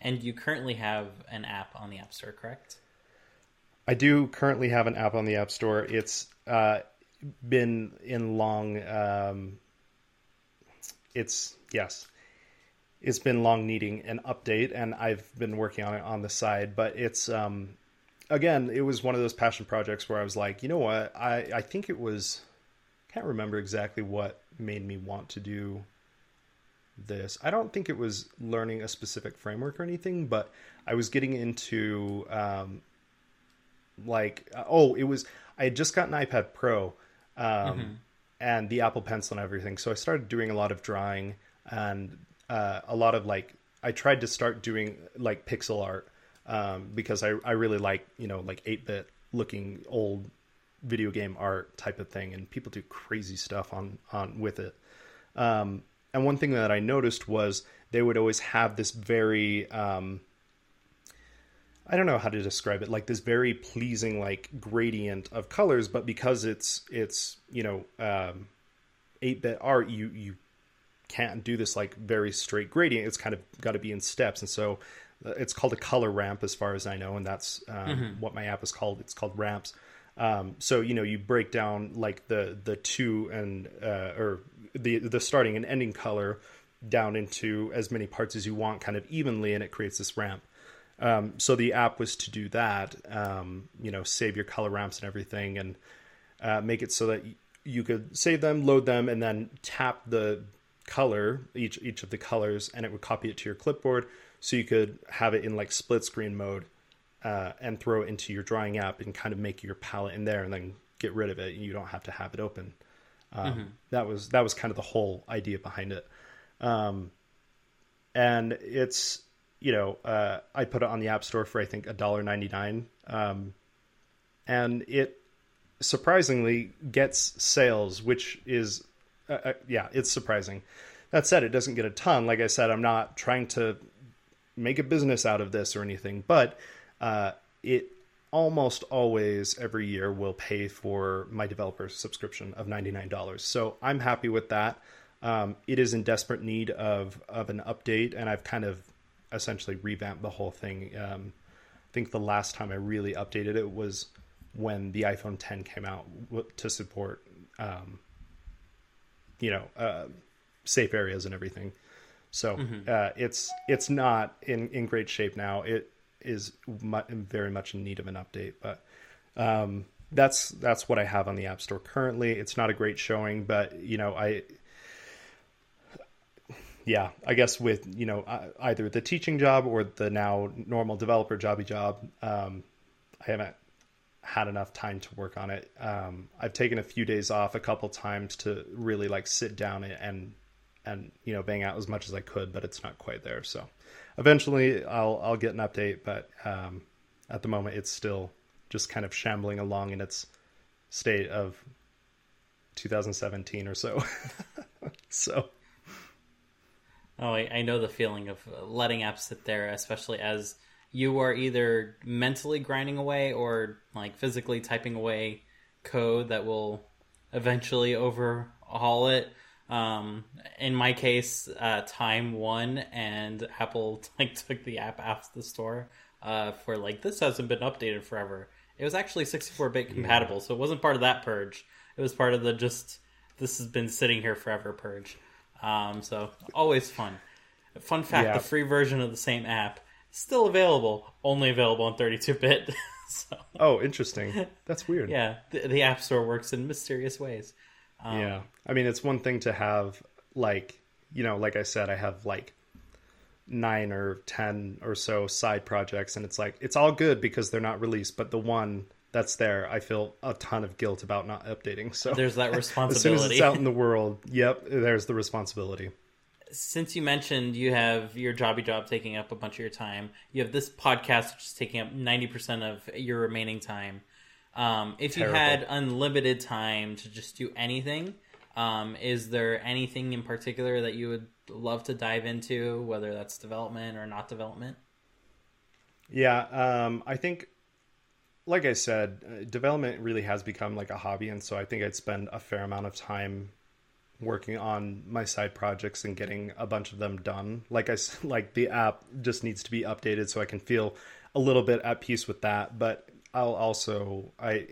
And you currently have an app on the App Store, correct? I do currently have an app on the App Store. It's uh, been in long. Um, it's yes, it's been long needing an update, and I've been working on it on the side. But it's um, again, it was one of those passion projects where I was like, you know what, I I think it was, can't remember exactly what made me want to do this. I don't think it was learning a specific framework or anything, but I was getting into um, like oh, it was I had just got an iPad Pro. Um, mm-hmm. And the Apple Pencil and everything. So I started doing a lot of drawing and uh, a lot of like I tried to start doing like pixel art um, because I I really like you know like eight bit looking old video game art type of thing, and people do crazy stuff on on with it. Um, and one thing that I noticed was they would always have this very um, I don't know how to describe it, like this very pleasing like gradient of colors, but because it's it's you know um, eight bit art, you you can't do this like very straight gradient. It's kind of got to be in steps, and so uh, it's called a color ramp as far as I know, and that's um, mm-hmm. what my app is called. It's called ramps. Um, so you know you break down like the the two and uh, or the the starting and ending color down into as many parts as you want, kind of evenly, and it creates this ramp. Um, so the app was to do that, um, you know, save your color ramps and everything, and uh, make it so that you could save them, load them, and then tap the color each each of the colors, and it would copy it to your clipboard, so you could have it in like split screen mode, uh, and throw it into your drawing app and kind of make your palette in there, and then get rid of it. You don't have to have it open. Um, mm-hmm. That was that was kind of the whole idea behind it. Um, and it's you know, uh, I put it on the App Store for I think a dollar ninety nine, um, and it surprisingly gets sales, which is, uh, uh, yeah, it's surprising. That said, it doesn't get a ton. Like I said, I'm not trying to make a business out of this or anything, but uh, it almost always every year will pay for my developer subscription of $99. So I'm happy with that. Um, it is in desperate need of of an update, and I've kind of essentially revamped the whole thing. Um, I think the last time I really updated it was when the iPhone 10 came out to support, um, you know, uh, safe areas and everything. So mm-hmm. uh, it's it's not in, in great shape now. It is mu- very much in need of an update, but um, that's that's what I have on the App Store currently. It's not a great showing, but you know, I yeah, I guess with you know either the teaching job or the now normal developer jobby job, um, I haven't had enough time to work on it. Um, I've taken a few days off a couple times to really like sit down and and you know bang out as much as I could, but it's not quite there. So eventually I'll I'll get an update, but um, at the moment it's still just kind of shambling along in its state of 2017 or so. so Oh, I, I know the feeling of letting apps sit there, especially as you are either mentally grinding away or like physically typing away code that will eventually overhaul it. Um, in my case, uh, time won, and Apple like took the app off the store uh, for like this hasn't been updated forever. It was actually 64-bit compatible, yeah. so it wasn't part of that purge. It was part of the just this has been sitting here forever purge. Um, so always fun. Fun fact: yeah. the free version of the same app still available, only available in 32-bit. so, oh, interesting. That's weird. yeah, the, the, App Store works in mysterious ways. Um, yeah, I mean, it's one thing to have like you know, like I said, I have like nine or ten or so side projects, and it's like it's all good because they're not released, but the one that's there, I feel a ton of guilt about not updating. So there's that responsibility. as soon as it's out in the world, yep, there's the responsibility. Since you mentioned you have your jobby job taking up a bunch of your time, you have this podcast which is taking up ninety percent of your remaining time. Um, if Terrible. you had unlimited time to just do anything, um, is there anything in particular that you would love to dive into, whether that's development or not development? Yeah, um, I think like I said, uh, development really has become like a hobby, and so I think I'd spend a fair amount of time working on my side projects and getting a bunch of them done. Like I like the app just needs to be updated so I can feel a little bit at peace with that. But I'll also I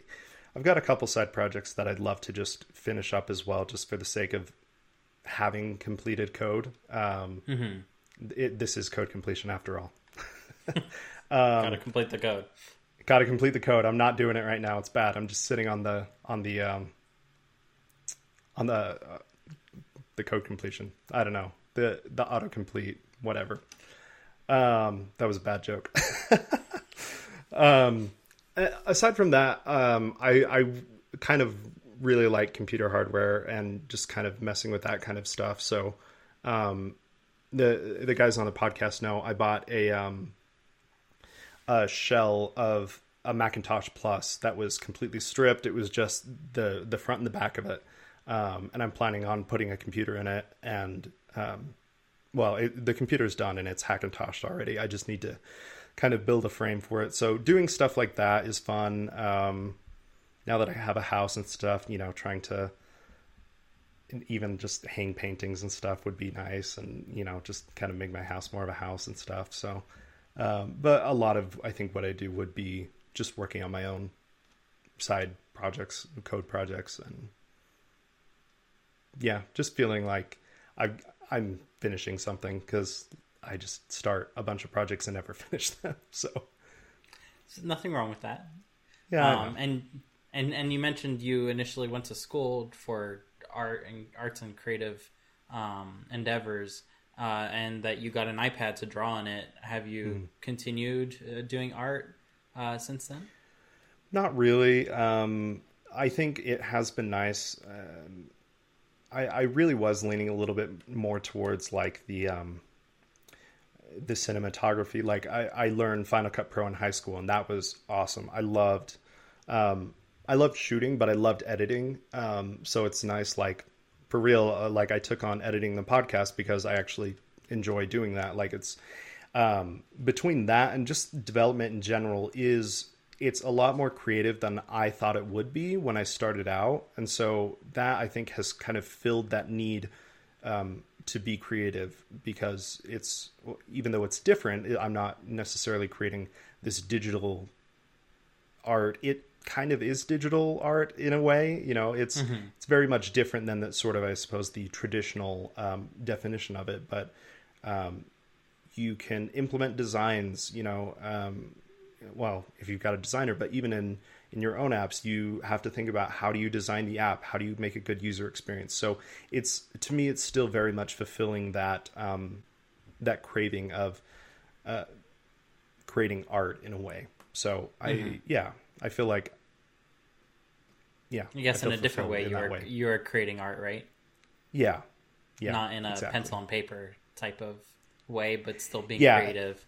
I've got a couple side projects that I'd love to just finish up as well, just for the sake of having completed code. Um, it, this is code completion after all. Gotta complete the code. Got to complete the code. I'm not doing it right now. It's bad. I'm just sitting on the on the um, on the uh, the code completion. I don't know the the autocomplete whatever. Um, that was a bad joke. um, aside from that, um, I I kind of really like computer hardware and just kind of messing with that kind of stuff. So, um, the the guys on the podcast know I bought a um a shell of a Macintosh Plus that was completely stripped. It was just the the front and the back of it, um, and I'm planning on putting a computer in it. And um, well, it, the computer's done and it's Hackintoshed already. I just need to kind of build a frame for it. So doing stuff like that is fun. Um, now that I have a house and stuff, you know, trying to even just hang paintings and stuff would be nice, and you know, just kind of make my house more of a house and stuff. So. Um, but a lot of I think what I do would be just working on my own side projects, code projects, and yeah, just feeling like I I'm finishing something because I just start a bunch of projects and never finish them. So There's nothing wrong with that. yeah, um, and and and you mentioned you initially went to school for art and arts and creative um, endeavors, uh, and that you got an iPad to draw on it. Have you Hmm. continued uh, doing art uh, since then? Not really. Um, I think it has been nice. Um, I, I really was leaning a little bit more towards like the um, the cinematography. Like I, I learned Final Cut Pro in high school, and that was awesome. I loved um, I loved shooting, but I loved editing. Um, so it's nice, like for real. Uh, like I took on editing the podcast because I actually enjoy doing that. Like it's um, between that and just development in general is it's a lot more creative than I thought it would be when I started out, and so that I think has kind of filled that need um, to be creative because it's even though it's different, I'm not necessarily creating this digital art. It kind of is digital art in a way. You know, it's it's very much different than that sort of I suppose the traditional um, definition of it, but um, you can implement designs. You know, um, well, if you've got a designer, but even in in your own apps, you have to think about how do you design the app, how do you make a good user experience. So it's to me, it's still very much fulfilling that um, that craving of uh, creating art in a way. So I yeah, I feel like yeah, I guess I in a different way, you are you are creating art, right? Yeah, yeah, Not in a exactly. pencil and paper type of way, but still being Yeah. creative.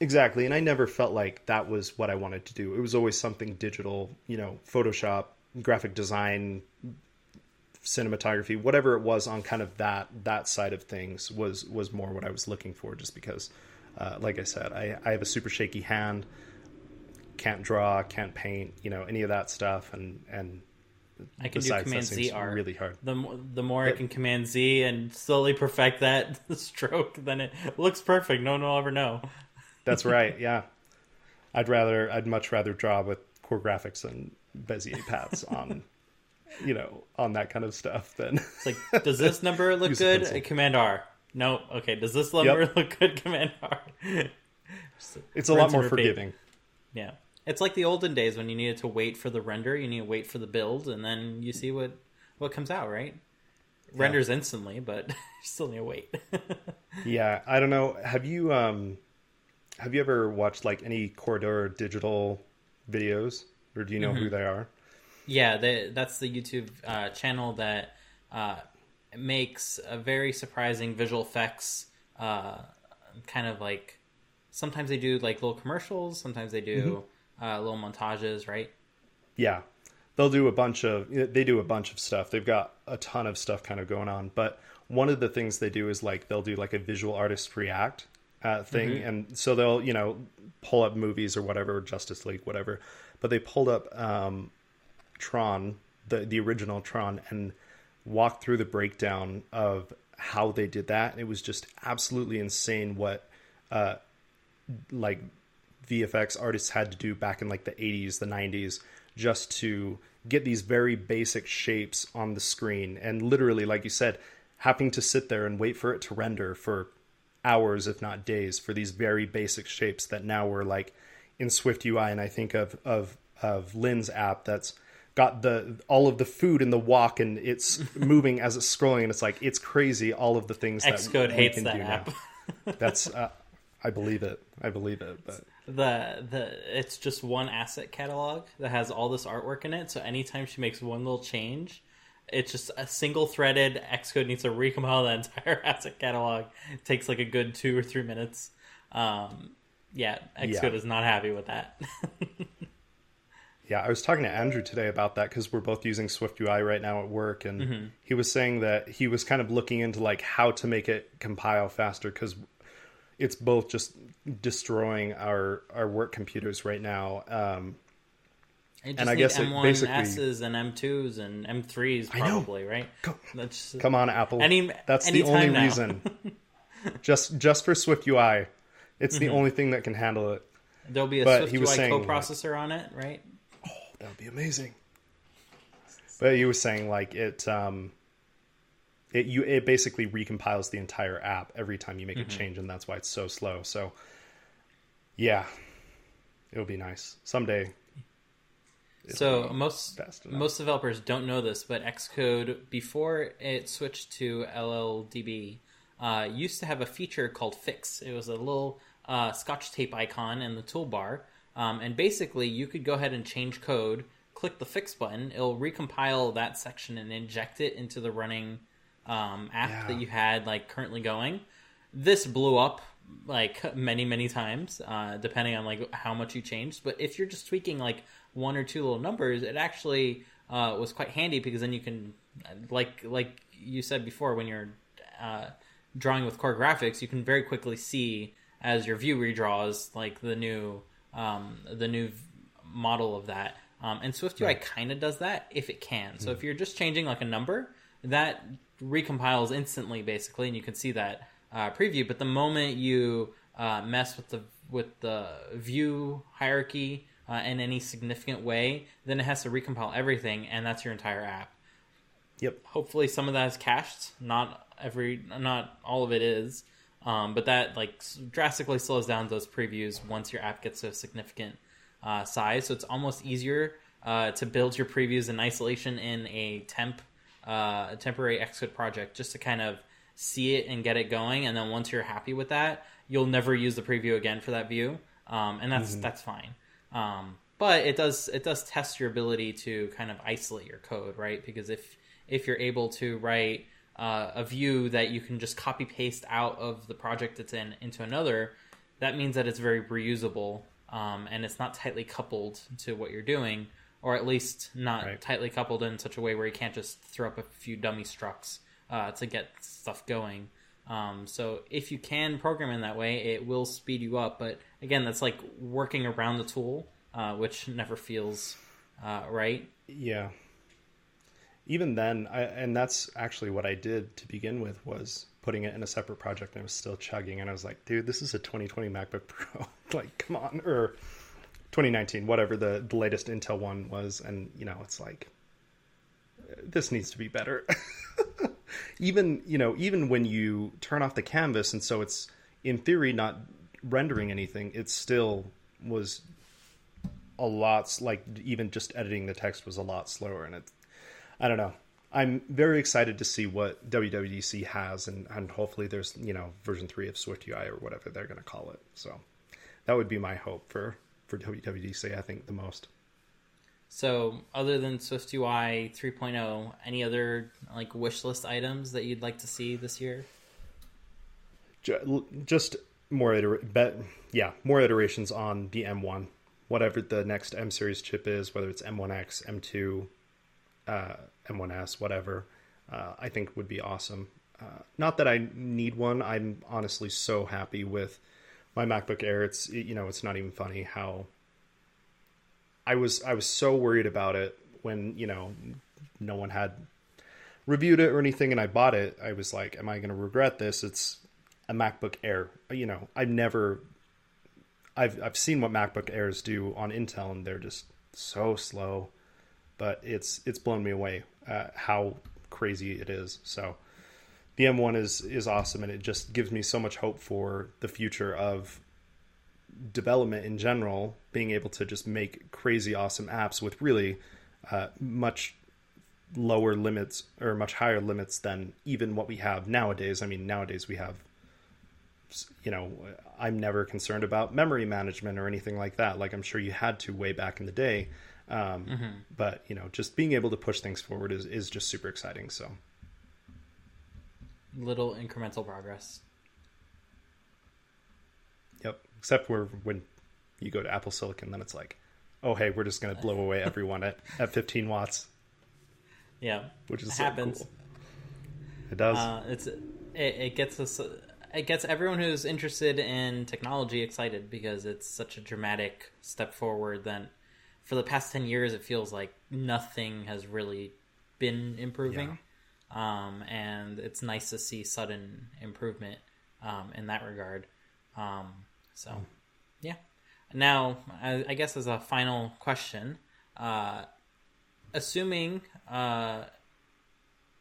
Exactly. And I never felt like that was what I wanted to do. It was always something digital, you know, Photoshop, graphic design, cinematography, whatever it was on kind of that that side of things was was more what I was looking for just because uh, like I said, I, I have a super shaky hand, can't draw, can't paint, you know, any of that stuff and and I can do besides, that Command Z art. really hard. The mo- the more I can Command Z and slowly perfect that stroke, then it looks perfect. No one will ever know. That's right. Yeah. I'd rather I'd much rather draw with core graphics and Bezier paths on you know, on that kind of stuff than It's like, does this number look good? Command R. No. Okay. Does this number look good? Command R. it's a lot more forgiving. Yeah. It's like the olden days when you needed to wait for the render, you need to wait for the build, and then you see what what comes out, right? Renders instantly, but you still need to wait. Yeah, I don't know. Have you um have you ever watched like any Corridor digital videos or do you know Mm-hmm. who they are? yeah, the, that's the YouTube uh, channel that uh, makes a very surprising visual effects. Uh, kind of like sometimes they do like little commercials, sometimes they do uh, little montages, right? Yeah. They'll do a bunch of they do a bunch of stuff. They've got a ton of stuff kind of going on, but one of the things they do is like they'll do like a visual artist react uh, thing, and so they'll you know pull up movies or whatever, Justice League, whatever. But they pulled up um, Tron, the the original Tron, and walked through the breakdown of how they did that. It was just absolutely insane what uh, like VFX artists had to do back in like the 80s, the 90s, just to get these very basic shapes on the screen. And literally, like you said, having to sit there and wait for it to render for hours, if not days, for these very basic shapes that now we're like in Swift UI. And I think of of of Lynn's app that's got the all of the food in the walk and it's moving as it's scrolling and it's like it's crazy all of the things Xcode that hates can that do app. now. That's uh, I believe it. I believe it. But the the it's just one asset catalog that has all this artwork in it. So anytime she makes one little change, it's just a single threaded Xcode needs to recompile the entire asset catalog. It takes like a good two or three minutes. Um, yeah, Xcode yeah. is not happy with that. yeah, I was talking to Andrew today about that because we're both using Swift UI right now at work, and mm-hmm. he was saying that he was kind of looking into like how to make it compile faster because it's both just destroying our our work computers right now. Um, and I guess M1 basically S's and M2s and M3s probably, right? Come, just, come on, Apple. Any, That's the only now. reason. just just for Swift UI, it's mm-hmm. the only thing that can handle it. There'll be a but Swift UI saying, coprocessor on it, right? Oh, that would be amazing. But he was saying like it um it you it basically recompiles the entire app every time you make mm-hmm. a change and that's why it's so slow. So yeah. It'll be nice. Someday so most most developers don't know this, but Xcode before it switched to LLDB uh, used to have a feature called Fix. It was a little uh, Scotch tape icon in the toolbar, um, and basically you could go ahead and change code, click the Fix button, it'll recompile that section and inject it into the running um, app yeah. that you had like currently going. This blew up like many many times, uh, depending on like how much you changed. But if you're just tweaking like one or two little numbers, it actually uh, was quite handy because then you can, like like you said before, when you're uh, drawing with core graphics, you can very quickly see as your view redraws like the new um, the new model of that. Um, and SwiftUI right. kind of does that if it can. So mm. if you're just changing like a number, that recompiles instantly basically, and you can see that uh, preview. But the moment you uh, mess with the with the view hierarchy uh, in any significant way, then it has to recompile everything, and that's your entire app. Yep. Hopefully, some of that is cached. Not every, not all of it is, um, but that like drastically slows down those previews once your app gets to a significant uh, size. So it's almost easier uh, to build your previews in isolation in a temp, uh, a temporary Xcode project, just to kind of see it and get it going. And then once you're happy with that, you'll never use the preview again for that view, um, and that's mm-hmm. that's fine. Um, but it does it does test your ability to kind of isolate your code, right? Because if if you're able to write uh, a view that you can just copy paste out of the project it's in into another, that means that it's very reusable um, and it's not tightly coupled to what you're doing, or at least not right. tightly coupled in such a way where you can't just throw up a few dummy structs uh, to get stuff going. Um, so if you can program in that way, it will speed you up. But again, that's like working around the tool, uh, which never feels uh, right. Yeah. Even then, I, and that's actually what I did to begin with was putting it in a separate project. And I was still chugging, and I was like, "Dude, this is a 2020 MacBook Pro. like, come on!" Or 2019, whatever the, the latest Intel one was, and you know, it's like this needs to be better. even you know even when you turn off the canvas and so it's in theory not rendering anything it still was a lot like even just editing the text was a lot slower and it i don't know i'm very excited to see what wwdc has and, and hopefully there's you know version 3 of swift ui or whatever they're going to call it so that would be my hope for for wwdc i think the most so, other than SwiftUI 3.0, any other like wish list items that you'd like to see this year? Just more iter- bet, yeah, more iterations on the M1, whatever the next M series chip is, whether it's M1X, M2, uh, M1S, whatever. Uh, I think would be awesome. Uh, not that I need one. I'm honestly so happy with my MacBook Air. It's you know it's not even funny how I was I was so worried about it when you know no one had reviewed it or anything and I bought it, I was like, am I going to regret this? It's a MacBook Air. You know, I've never I've I've seen what MacBook Airs do on Intel and they're just so slow, but it's it's blown me away uh, how crazy it is. So the M1 is is awesome and it just gives me so much hope for the future of development in general, being able to just make crazy awesome apps with really uh, much lower limits or much higher limits than even what we have nowadays. I mean, nowadays we have, you know, I'm never concerned about memory management or anything like that. Like I'm sure you had to way back in the day. Um, mm-hmm. But you know, just being able to push things forward is is just super exciting. So little incremental progress. Yep. Except where when you go to Apple Silicon, then it's like, oh hey, we're just going to blow away everyone at at 15 watts. Yeah, which is it so happens. Cool. It does. Uh, it's it, it gets us. It gets everyone who's interested in technology excited because it's such a dramatic step forward. Then, for the past ten years, it feels like nothing has really been improving, yeah. um, and it's nice to see sudden improvement um, in that regard. Um, so, yeah. Now, I, I, guess as a final question, uh, assuming uh,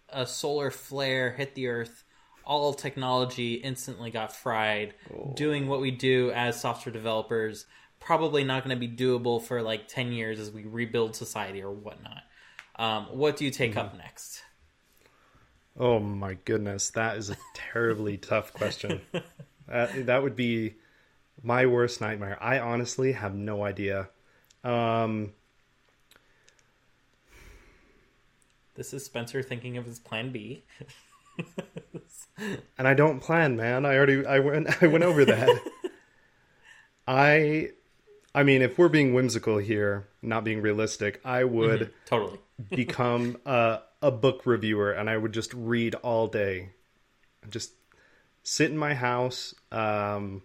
a solar flare hit the Earth, all technology instantly got fried. Oh. Doing what we do as software developers probably not going to be doable for like ten years as we rebuild society or whatnot. Um, what do you take mm. up next? Oh my goodness, that is a terribly tough question. That, that would be my worst nightmare. I honestly have no idea. Um, This is Spencer thinking of his plan B. and I don't plan, man. I already I went I went over that. I I mean, if we're being whimsical here, not being realistic, I would mm-hmm. totally become a a book reviewer and I would just read all day. Just sit in my house, um,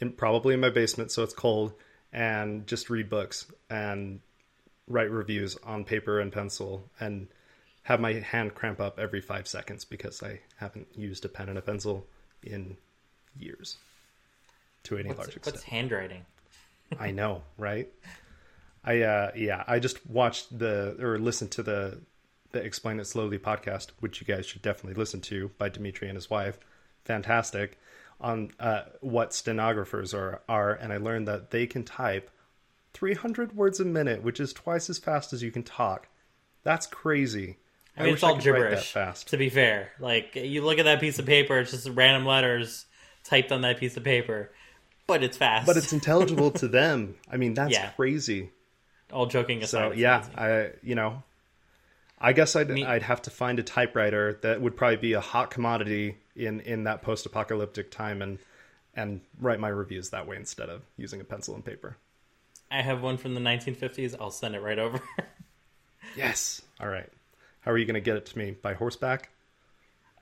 in, probably in my basement, so it's cold, and just read books and write reviews on paper and pencil and have my hand cramp up every five seconds because I haven't used a pen and a pencil in years to any what's, large extent. What's handwriting? I know, right? I uh yeah, I just watched the or listened to the the Explain It Slowly podcast, which you guys should definitely listen to by Dimitri and his wife. Fantastic on uh, what stenographers are are, and I learned that they can type 300 words a minute, which is twice as fast as you can talk. That's crazy. I mean, I it's all gibberish. fast. To be fair, like you look at that piece of paper, it's just random letters typed on that piece of paper, but it's fast. But it's intelligible to them. I mean, that's yeah. crazy. All joking aside. So yeah, I you know, I guess I'd Me- I'd have to find a typewriter that would probably be a hot commodity in in that post apocalyptic time and and write my reviews that way instead of using a pencil and paper. I have one from the 1950s. I'll send it right over. yes. All right. How are you going to get it to me by horseback?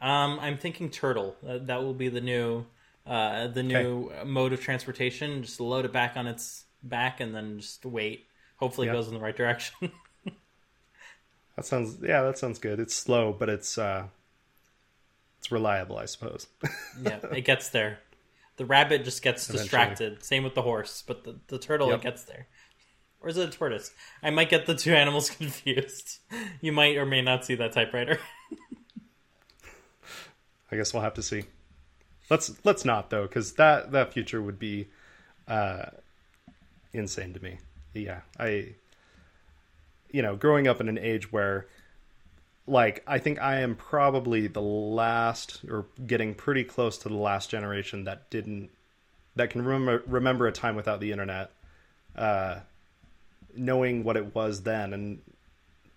Um, I'm thinking turtle. Uh, that will be the new, uh, the new okay. mode of transportation. Just load it back on its back and then just wait. Hopefully, yep. it goes in the right direction. that sounds yeah, that sounds good. It's slow, but it's uh, it's reliable, I suppose. yeah, it gets there. The rabbit just gets Eventually. distracted. Same with the horse, but the, the turtle yep. it gets there. Or is it a tortoise? I might get the two animals confused. You might or may not see that typewriter. I guess we'll have to see. Let's let's not though, because that that future would be uh, insane to me. Yeah, I you know, growing up in an age where like I think I am probably the last or getting pretty close to the last generation that didn't that can remember remember a time without the internet uh knowing what it was then and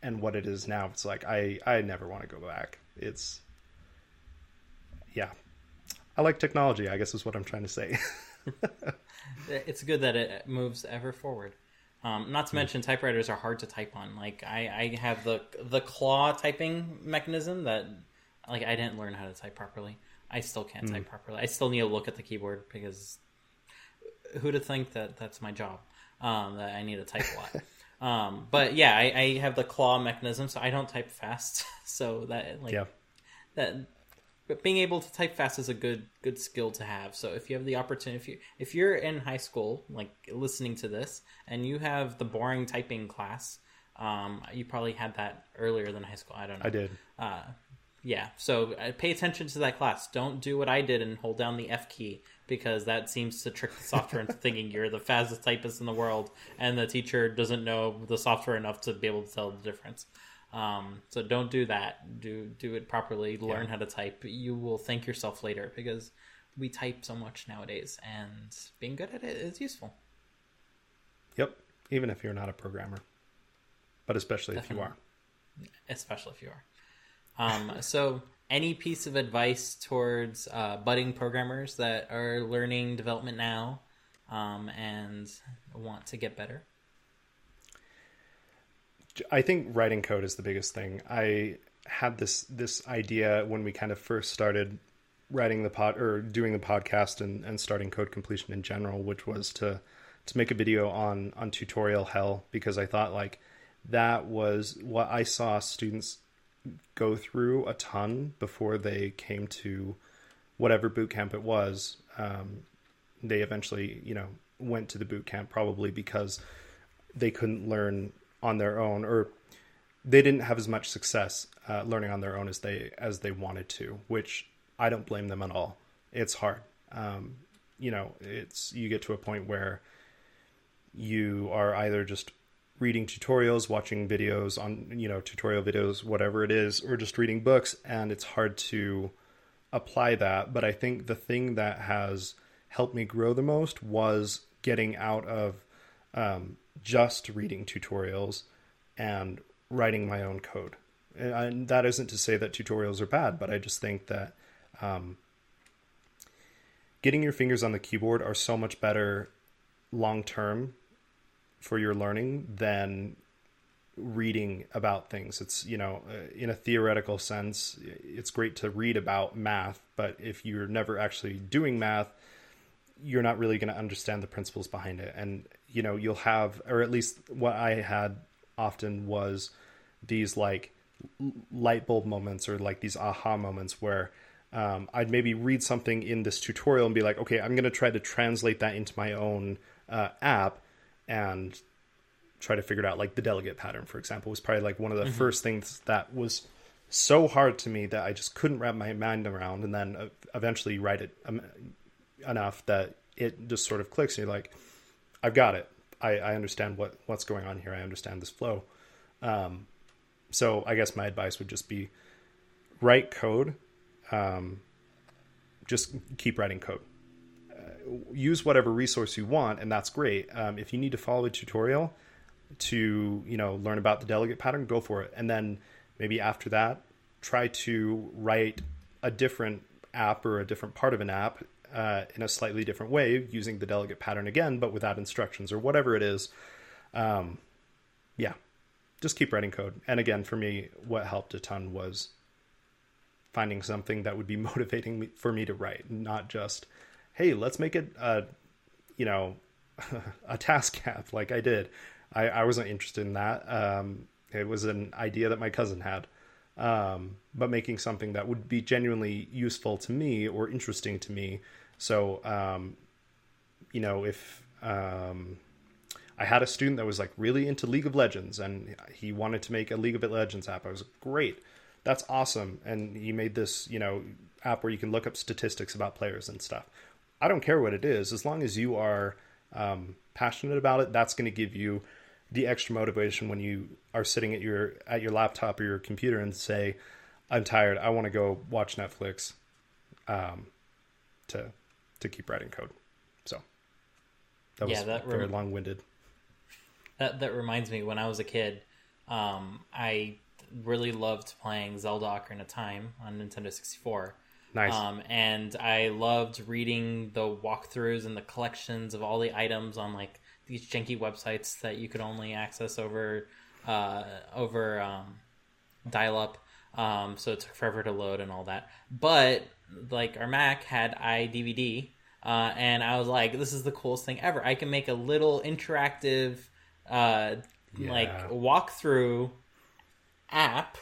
and what it is now it's like I I never want to go back it's yeah I like technology I guess is what I'm trying to say it's good that it moves ever forward um, not to hmm. mention, typewriters are hard to type on. Like I, I have the the claw typing mechanism that, like, I didn't learn how to type properly. I still can't mm. type properly. I still need to look at the keyboard because who to think that that's my job? Um, that I need to type a lot. Um, but yeah, I, I have the claw mechanism, so I don't type fast. so that like Yeah. that but being able to type fast is a good good skill to have so if you have the opportunity if you if you're in high school like listening to this and you have the boring typing class um, you probably had that earlier than high school i don't know I did. uh, yeah so uh, pay attention to that class don't do what i did and hold down the f key because that seems to trick the software into thinking you're the fastest typist in the world and the teacher doesn't know the software enough to be able to tell the difference um, so don't do that. Do do it properly. Learn how to type. You will thank yourself later because we type so much nowadays, and being good at it is useful. Yep. Even if you're not a programmer, but especially if you are. especially if you are. Um, so, any piece of advice towards uh, budding programmers that are learning development now um, and want to get better? I think writing code is the biggest thing. I had this this idea when we kind of first started writing the pod or doing the podcast and, and starting code completion in general, which was to to make a video on on tutorial hell because I thought like that was what I saw students go through a ton before they came to whatever boot camp it was. Um, they eventually, you know, went to the boot camp probably because they couldn't learn on their own or they didn't have as much success uh, learning on their own as they as they wanted to which i don't blame them at all it's hard um, you know it's you get to a point where you are either just reading tutorials watching videos on you know tutorial videos whatever it is or just reading books and it's hard to apply that but i think the thing that has helped me grow the most was getting out of um, just reading tutorials and writing my own code. And, that isn't to say that tutorials are bad, but I just think that um, getting your fingers on the keyboard are so much better long term for your learning than reading about things. It's, you know, uh, in a theoretical sense, it's great to read about math, but if you're never actually doing math, you're not really going to understand the principles behind it. And, you know, you'll have, or at least what I had often was these like light bulb moments or like these aha moments where um, I'd maybe read something in this tutorial and be like, okay, I'm going to try to translate that into my own uh, app and try to figure it out. Like the delegate pattern, for example, was probably like one of the mm-hmm. first things that was so hard to me that I just couldn't wrap my mind around and then eventually write it um, enough that it just sort of clicks and you're like, I've got it. I, I understand what, what's going on here. I understand this flow. Um, so I guess my advice would just be write code. Um, just keep writing code. Use whatever resource you want, and that's great. Um, if you need to follow a tutorial to you know learn about the delegate pattern, go for it. And then maybe after that, try to write a different app or a different part of an app uh, in a slightly different way using the delegate pattern again, but without instructions or whatever it is. Um, yeah, just keep writing code. And again, for me, what helped a ton was finding something that would be motivating me, for me to write, not just, hey, let's make it, a, you know, a task app like I did. I, I wasn't interested in that. Um, it was an idea that my cousin had. Um, but making something that would be genuinely useful to me or interesting to me so, um, you know, if um, I had a student that was like really into League of Legends and he wanted to make a League of Legends app, I was like, great, that's awesome. And he made this, you know, app where you can look up statistics about players and stuff. I don't care what it is, as long as you are um, passionate about it. That's going to give you the extra motivation when you are sitting at your at your laptop or your computer and say, "I'm tired. I want to go watch Netflix." Um, to to keep writing code. So that was yeah, that very rem- long winded. That that reminds me when I was a kid, um, I really loved playing Zelda Ocarina of Time on Nintendo 64. Nice. Um, and I loved reading the walkthroughs and the collections of all the items on like these janky websites that you could only access over uh, over um, dial up. Um, so it took forever to load and all that. But like our Mac had iDVD, uh, and I was like, "This is the coolest thing ever! I can make a little interactive uh, like walkthrough app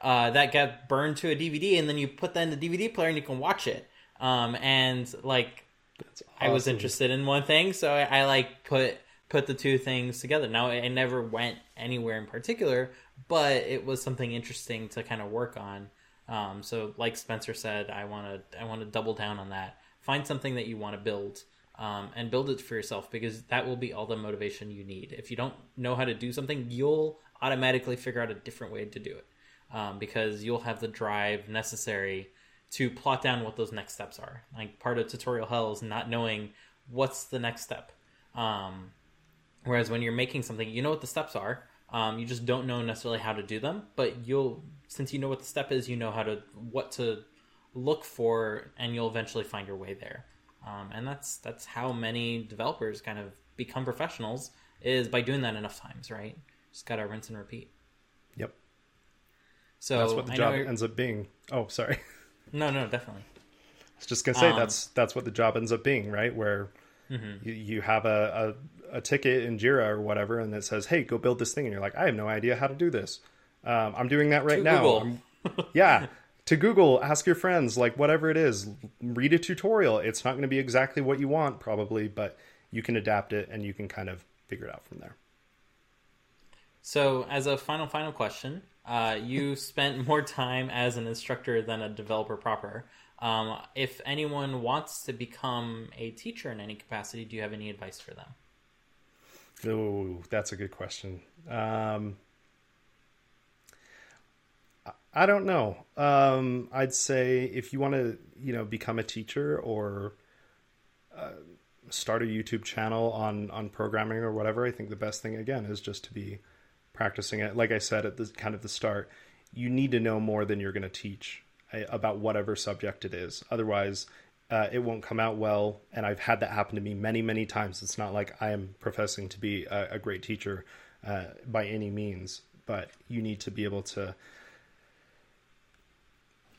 uh, that got burned to a DVD, and then you put that in the DVD player and you can watch it. Um, and like That's I was interested in one thing, so I, I like put put the two things together. Now I never went anywhere in particular, but it was something interesting to kind of work on. Um, so, like Spencer said, I want to I want to double down on that. Find something that you want to build, um, and build it for yourself because that will be all the motivation you need. If you don't know how to do something, you'll automatically figure out a different way to do it um, because you'll have the drive necessary to plot down what those next steps are. Like part of tutorial hell is not knowing what's the next step. Um, whereas when you're making something, you know what the steps are. Um, you just don't know necessarily how to do them, but you'll since you know what the step is, you know how to what to look for, and you'll eventually find your way there. Um, and that's that's how many developers kind of become professionals is by doing that enough times, right? Just gotta rinse and repeat. Yep. So That's what the I job ends up being. Oh, sorry. no, no, definitely. I was just gonna say Um, that's that's what the job ends up being, right? Where you, you have a, a a ticket in Jira or whatever, and it says, "Hey, go build this thing," and you're like, "I have no idea how to do this." Um, I'm doing that right now. Yeah, to Google, ask your friends, like whatever it is, read a tutorial. It's not going to be exactly what you want, probably, but you can adapt it and you can kind of figure it out from there. So, as a final, final question, uh, you spent more time as an instructor than a developer proper. Um, if anyone wants to become a teacher in any capacity, do you have any advice for them? Oh, that's a good question. Um, I- don't know. Um, I'd say if you want to, you know, become a teacher or uh, start a YouTube channel on on programming or whatever, I think the best thing again is just to be practicing it. Like I said at the kind of the start, you need to know more than you're going to teach uh, about whatever subject it is. Otherwise, uh, it won't come out well. And I've had that happen to me many, many times. It's not like I am professing to be a, a great teacher uh, by any means, but you need to be able to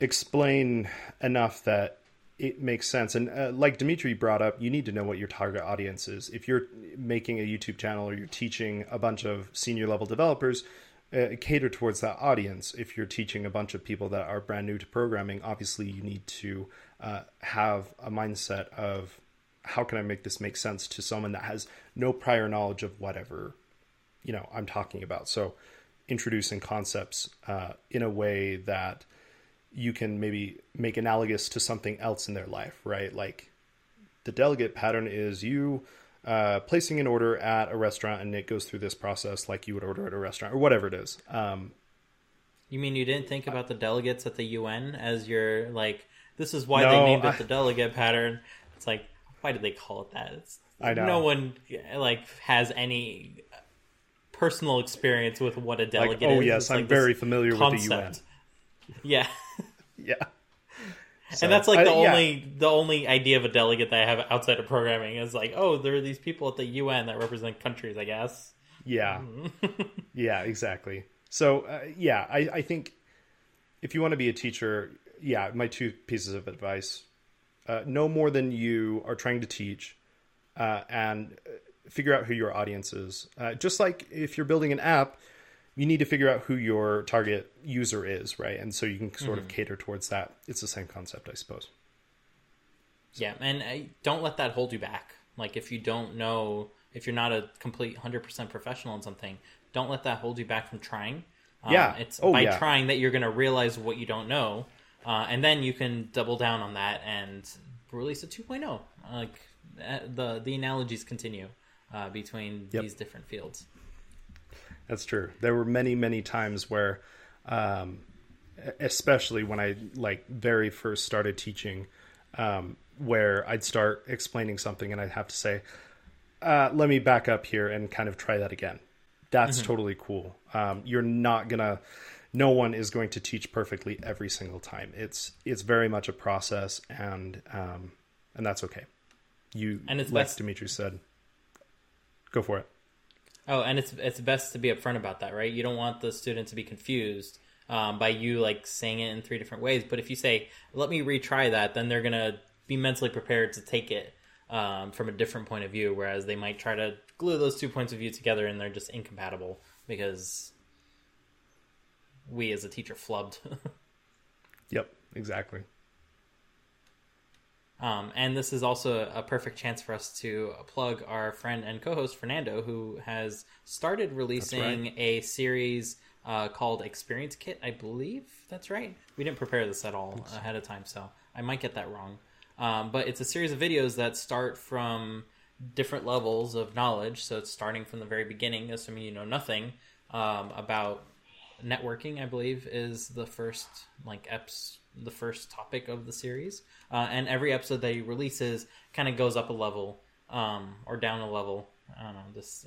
explain enough that it makes sense. And uh, like Dimitri brought up, you need to know what your target audience is. If you're making a YouTube channel or you're teaching a bunch of senior level developers, uh, cater towards that audience. If you're teaching a bunch of people that are brand new to programming, obviously you need to uh, have a mindset of how can I make this make sense to someone that has no prior knowledge of whatever you know I'm talking about. So introducing concepts uh, in a way that you can maybe make analogous to something else in their life, right? Like the delegate pattern is you uh, placing an order at a restaurant and it goes through this process like you would order at a restaurant or whatever it is. Um, You mean you didn't think about the delegates at the UN as your like? This is why No, they named I- it the delegate pattern. It's like why did they call it that? It's, I know. no one like has any personal experience with what a like, delegate oh is. yes, It's I'm like very familiar with the UN. concept. Yeah. Yeah. and that's like I- the yeah. only the only idea of a delegate that I have outside of programming is like, oh, there are these people at the UN that represent countries, I guess. Yeah. Mm-hmm. yeah, exactly. So, uh, yeah, I, I think if you want to be a teacher, yeah, my two pieces of advice uh, know more than you are trying to teach uh, and uh, figure out who your audience is. Uh, just like if you're building an app, you need to figure out who your target user is, right? And so you can sort Mm-hmm. of cater towards that. It's the same concept, I suppose. Yeah, and uh, don't let that hold you back. Like if you don't know, if you're not a complete hundred percent professional in something, don't let that hold you back from trying. Um, Yeah. it's Oh, by yeah. trying that you're going to realize what you don't know, uh, and then you can double down on that and release a 2.0. Like uh, the the analogies continue uh, between Yep. these different fields. That's true. There were many, many times where, um, especially when I like very first started teaching, um, where I'd start explaining something and I'd have to say, uh, "Let me back up here and kind of try that again." That's totally cool. Um, you're not gonna. No one is going to teach perfectly every single time. It's it's very much a process, and um, and that's okay. You And it's like best- Dimitri said. Go for it. Oh, and it's it's best to be upfront about that, right? You don't want the student to be confused um, by you like saying it in three different ways. But if you say, "Let me retry that," then they're gonna be mentally prepared to take it um, from a different point of view. Whereas they might try to glue those two points of view together, and they're just incompatible. because we as a teacher flubbed. Yep, exactly. Um, and this is also a perfect chance for us to plug our friend and co-host Fernando, who has started releasing right. a series uh, called Experience Kit. I believe that's right. We didn't prepare this at all ahead of time, so I might get that wrong. Um, but it's a series of videos that start from different levels of knowledge. So it's starting from the very beginning, assuming you know nothing um, about networking. I believe is the first like eps the first topic of the series, uh, and every episode that he releases kind of goes up a level um, or down a level. I don't know this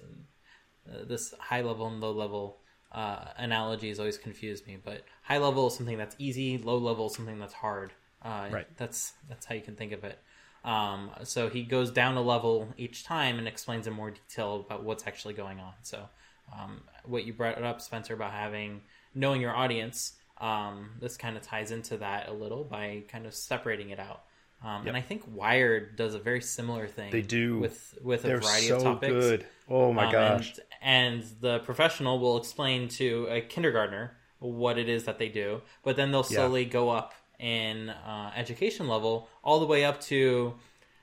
uh, this high level and low level uh, analogies always confuse me, but high level is something that's easy, low level is something that's hard. Uh, Right. That's that's how you can think of it. Um, so he goes down a level each time and explains in more detail about what's actually going on. So um, what you brought up, Spencer, about having knowing your audience, um, this kind of ties into that a little by kind of separating it out. Um, And I think Wired does a very similar thing. They do. with with a They're variety so of topics. good. Oh my Um, gosh. And, and the professional will explain to a kindergartner what it is that they do, but then they'll Yeah. slowly go up in uh, education level all the way up to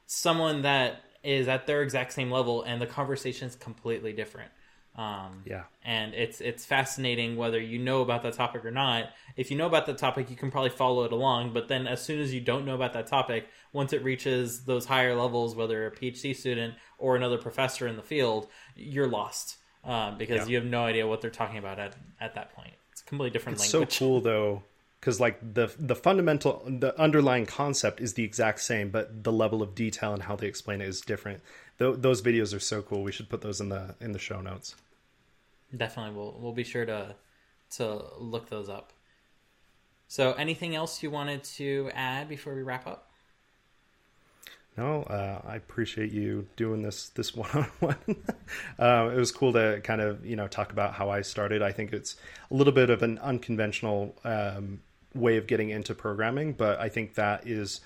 someone that is at their exact same level, and the conversation is completely different. Um, Yeah. and it's it's fascinating whether you know about that topic or not. If you know about the topic, you can probably follow it along. But then, as soon as you don't know about that topic, once it reaches those higher levels, whether a PhD student or another professor in the field, you're lost uh, because Yeah. you have no idea what they're talking about at at that point. It's a completely different language. It's language. so cool though because like the the fundamental the underlying concept is the exact same but the level of detail and how they explain it is different Th- those videos are so cool we should put those in the in the show notes Definitely, we'll we'll be sure to to look those up. So, anything else you wanted to add before we wrap up? no uh, i appreciate you doing this this one-on-one. Uh, it was cool to kind of you know talk about how i started. I think it's a little bit of an unconventional um, way of getting into programming but i think that is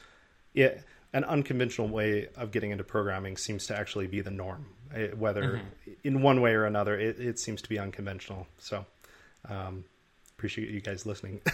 it. An unconventional way of getting into programming seems to actually be the norm whether in one way or another it, it seems to be unconventional so um, appreciate you guys listening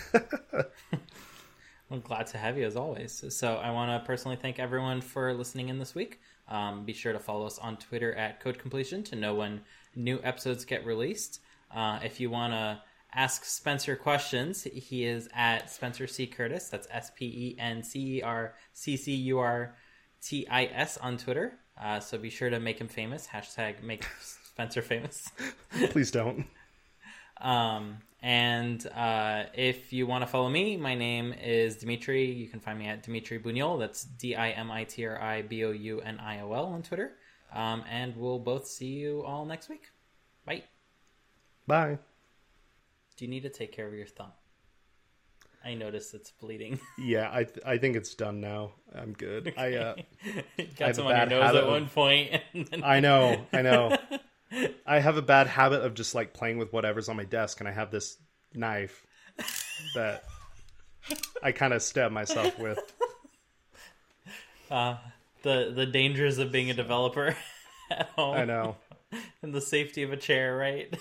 I'm glad to have you as always. So I want to personally thank everyone for listening in this week. Um, be sure to follow us on Twitter at Code Completion to know when new episodes get released. Uh, if you want to ask Spencer questions, he is at Spencer C Curtis. That's S P E N C E R C C U R T I S on Twitter. Uh, so be sure to make him famous. Hashtag make Spencer famous. please don't Um, and uh, if you want to follow me, my name is Dimitri. You can find me at Dimitri Bouniol. That's D I M I T R I B O U N I O L on Twitter. Um, and we'll both see you all next week. Bye. bye Do you need to take care of your thumb? I noticed it's bleeding. Yeah, I th- I think it's done now. I'm good. I uh Got have some on your nose at one point. And then... I know, I know. I have a bad habit of just like playing with whatever's on my desk, and I have this knife that I kind of stab myself with. Uh, the the dangers of being a developer at home I know. and the safety of a chair, right?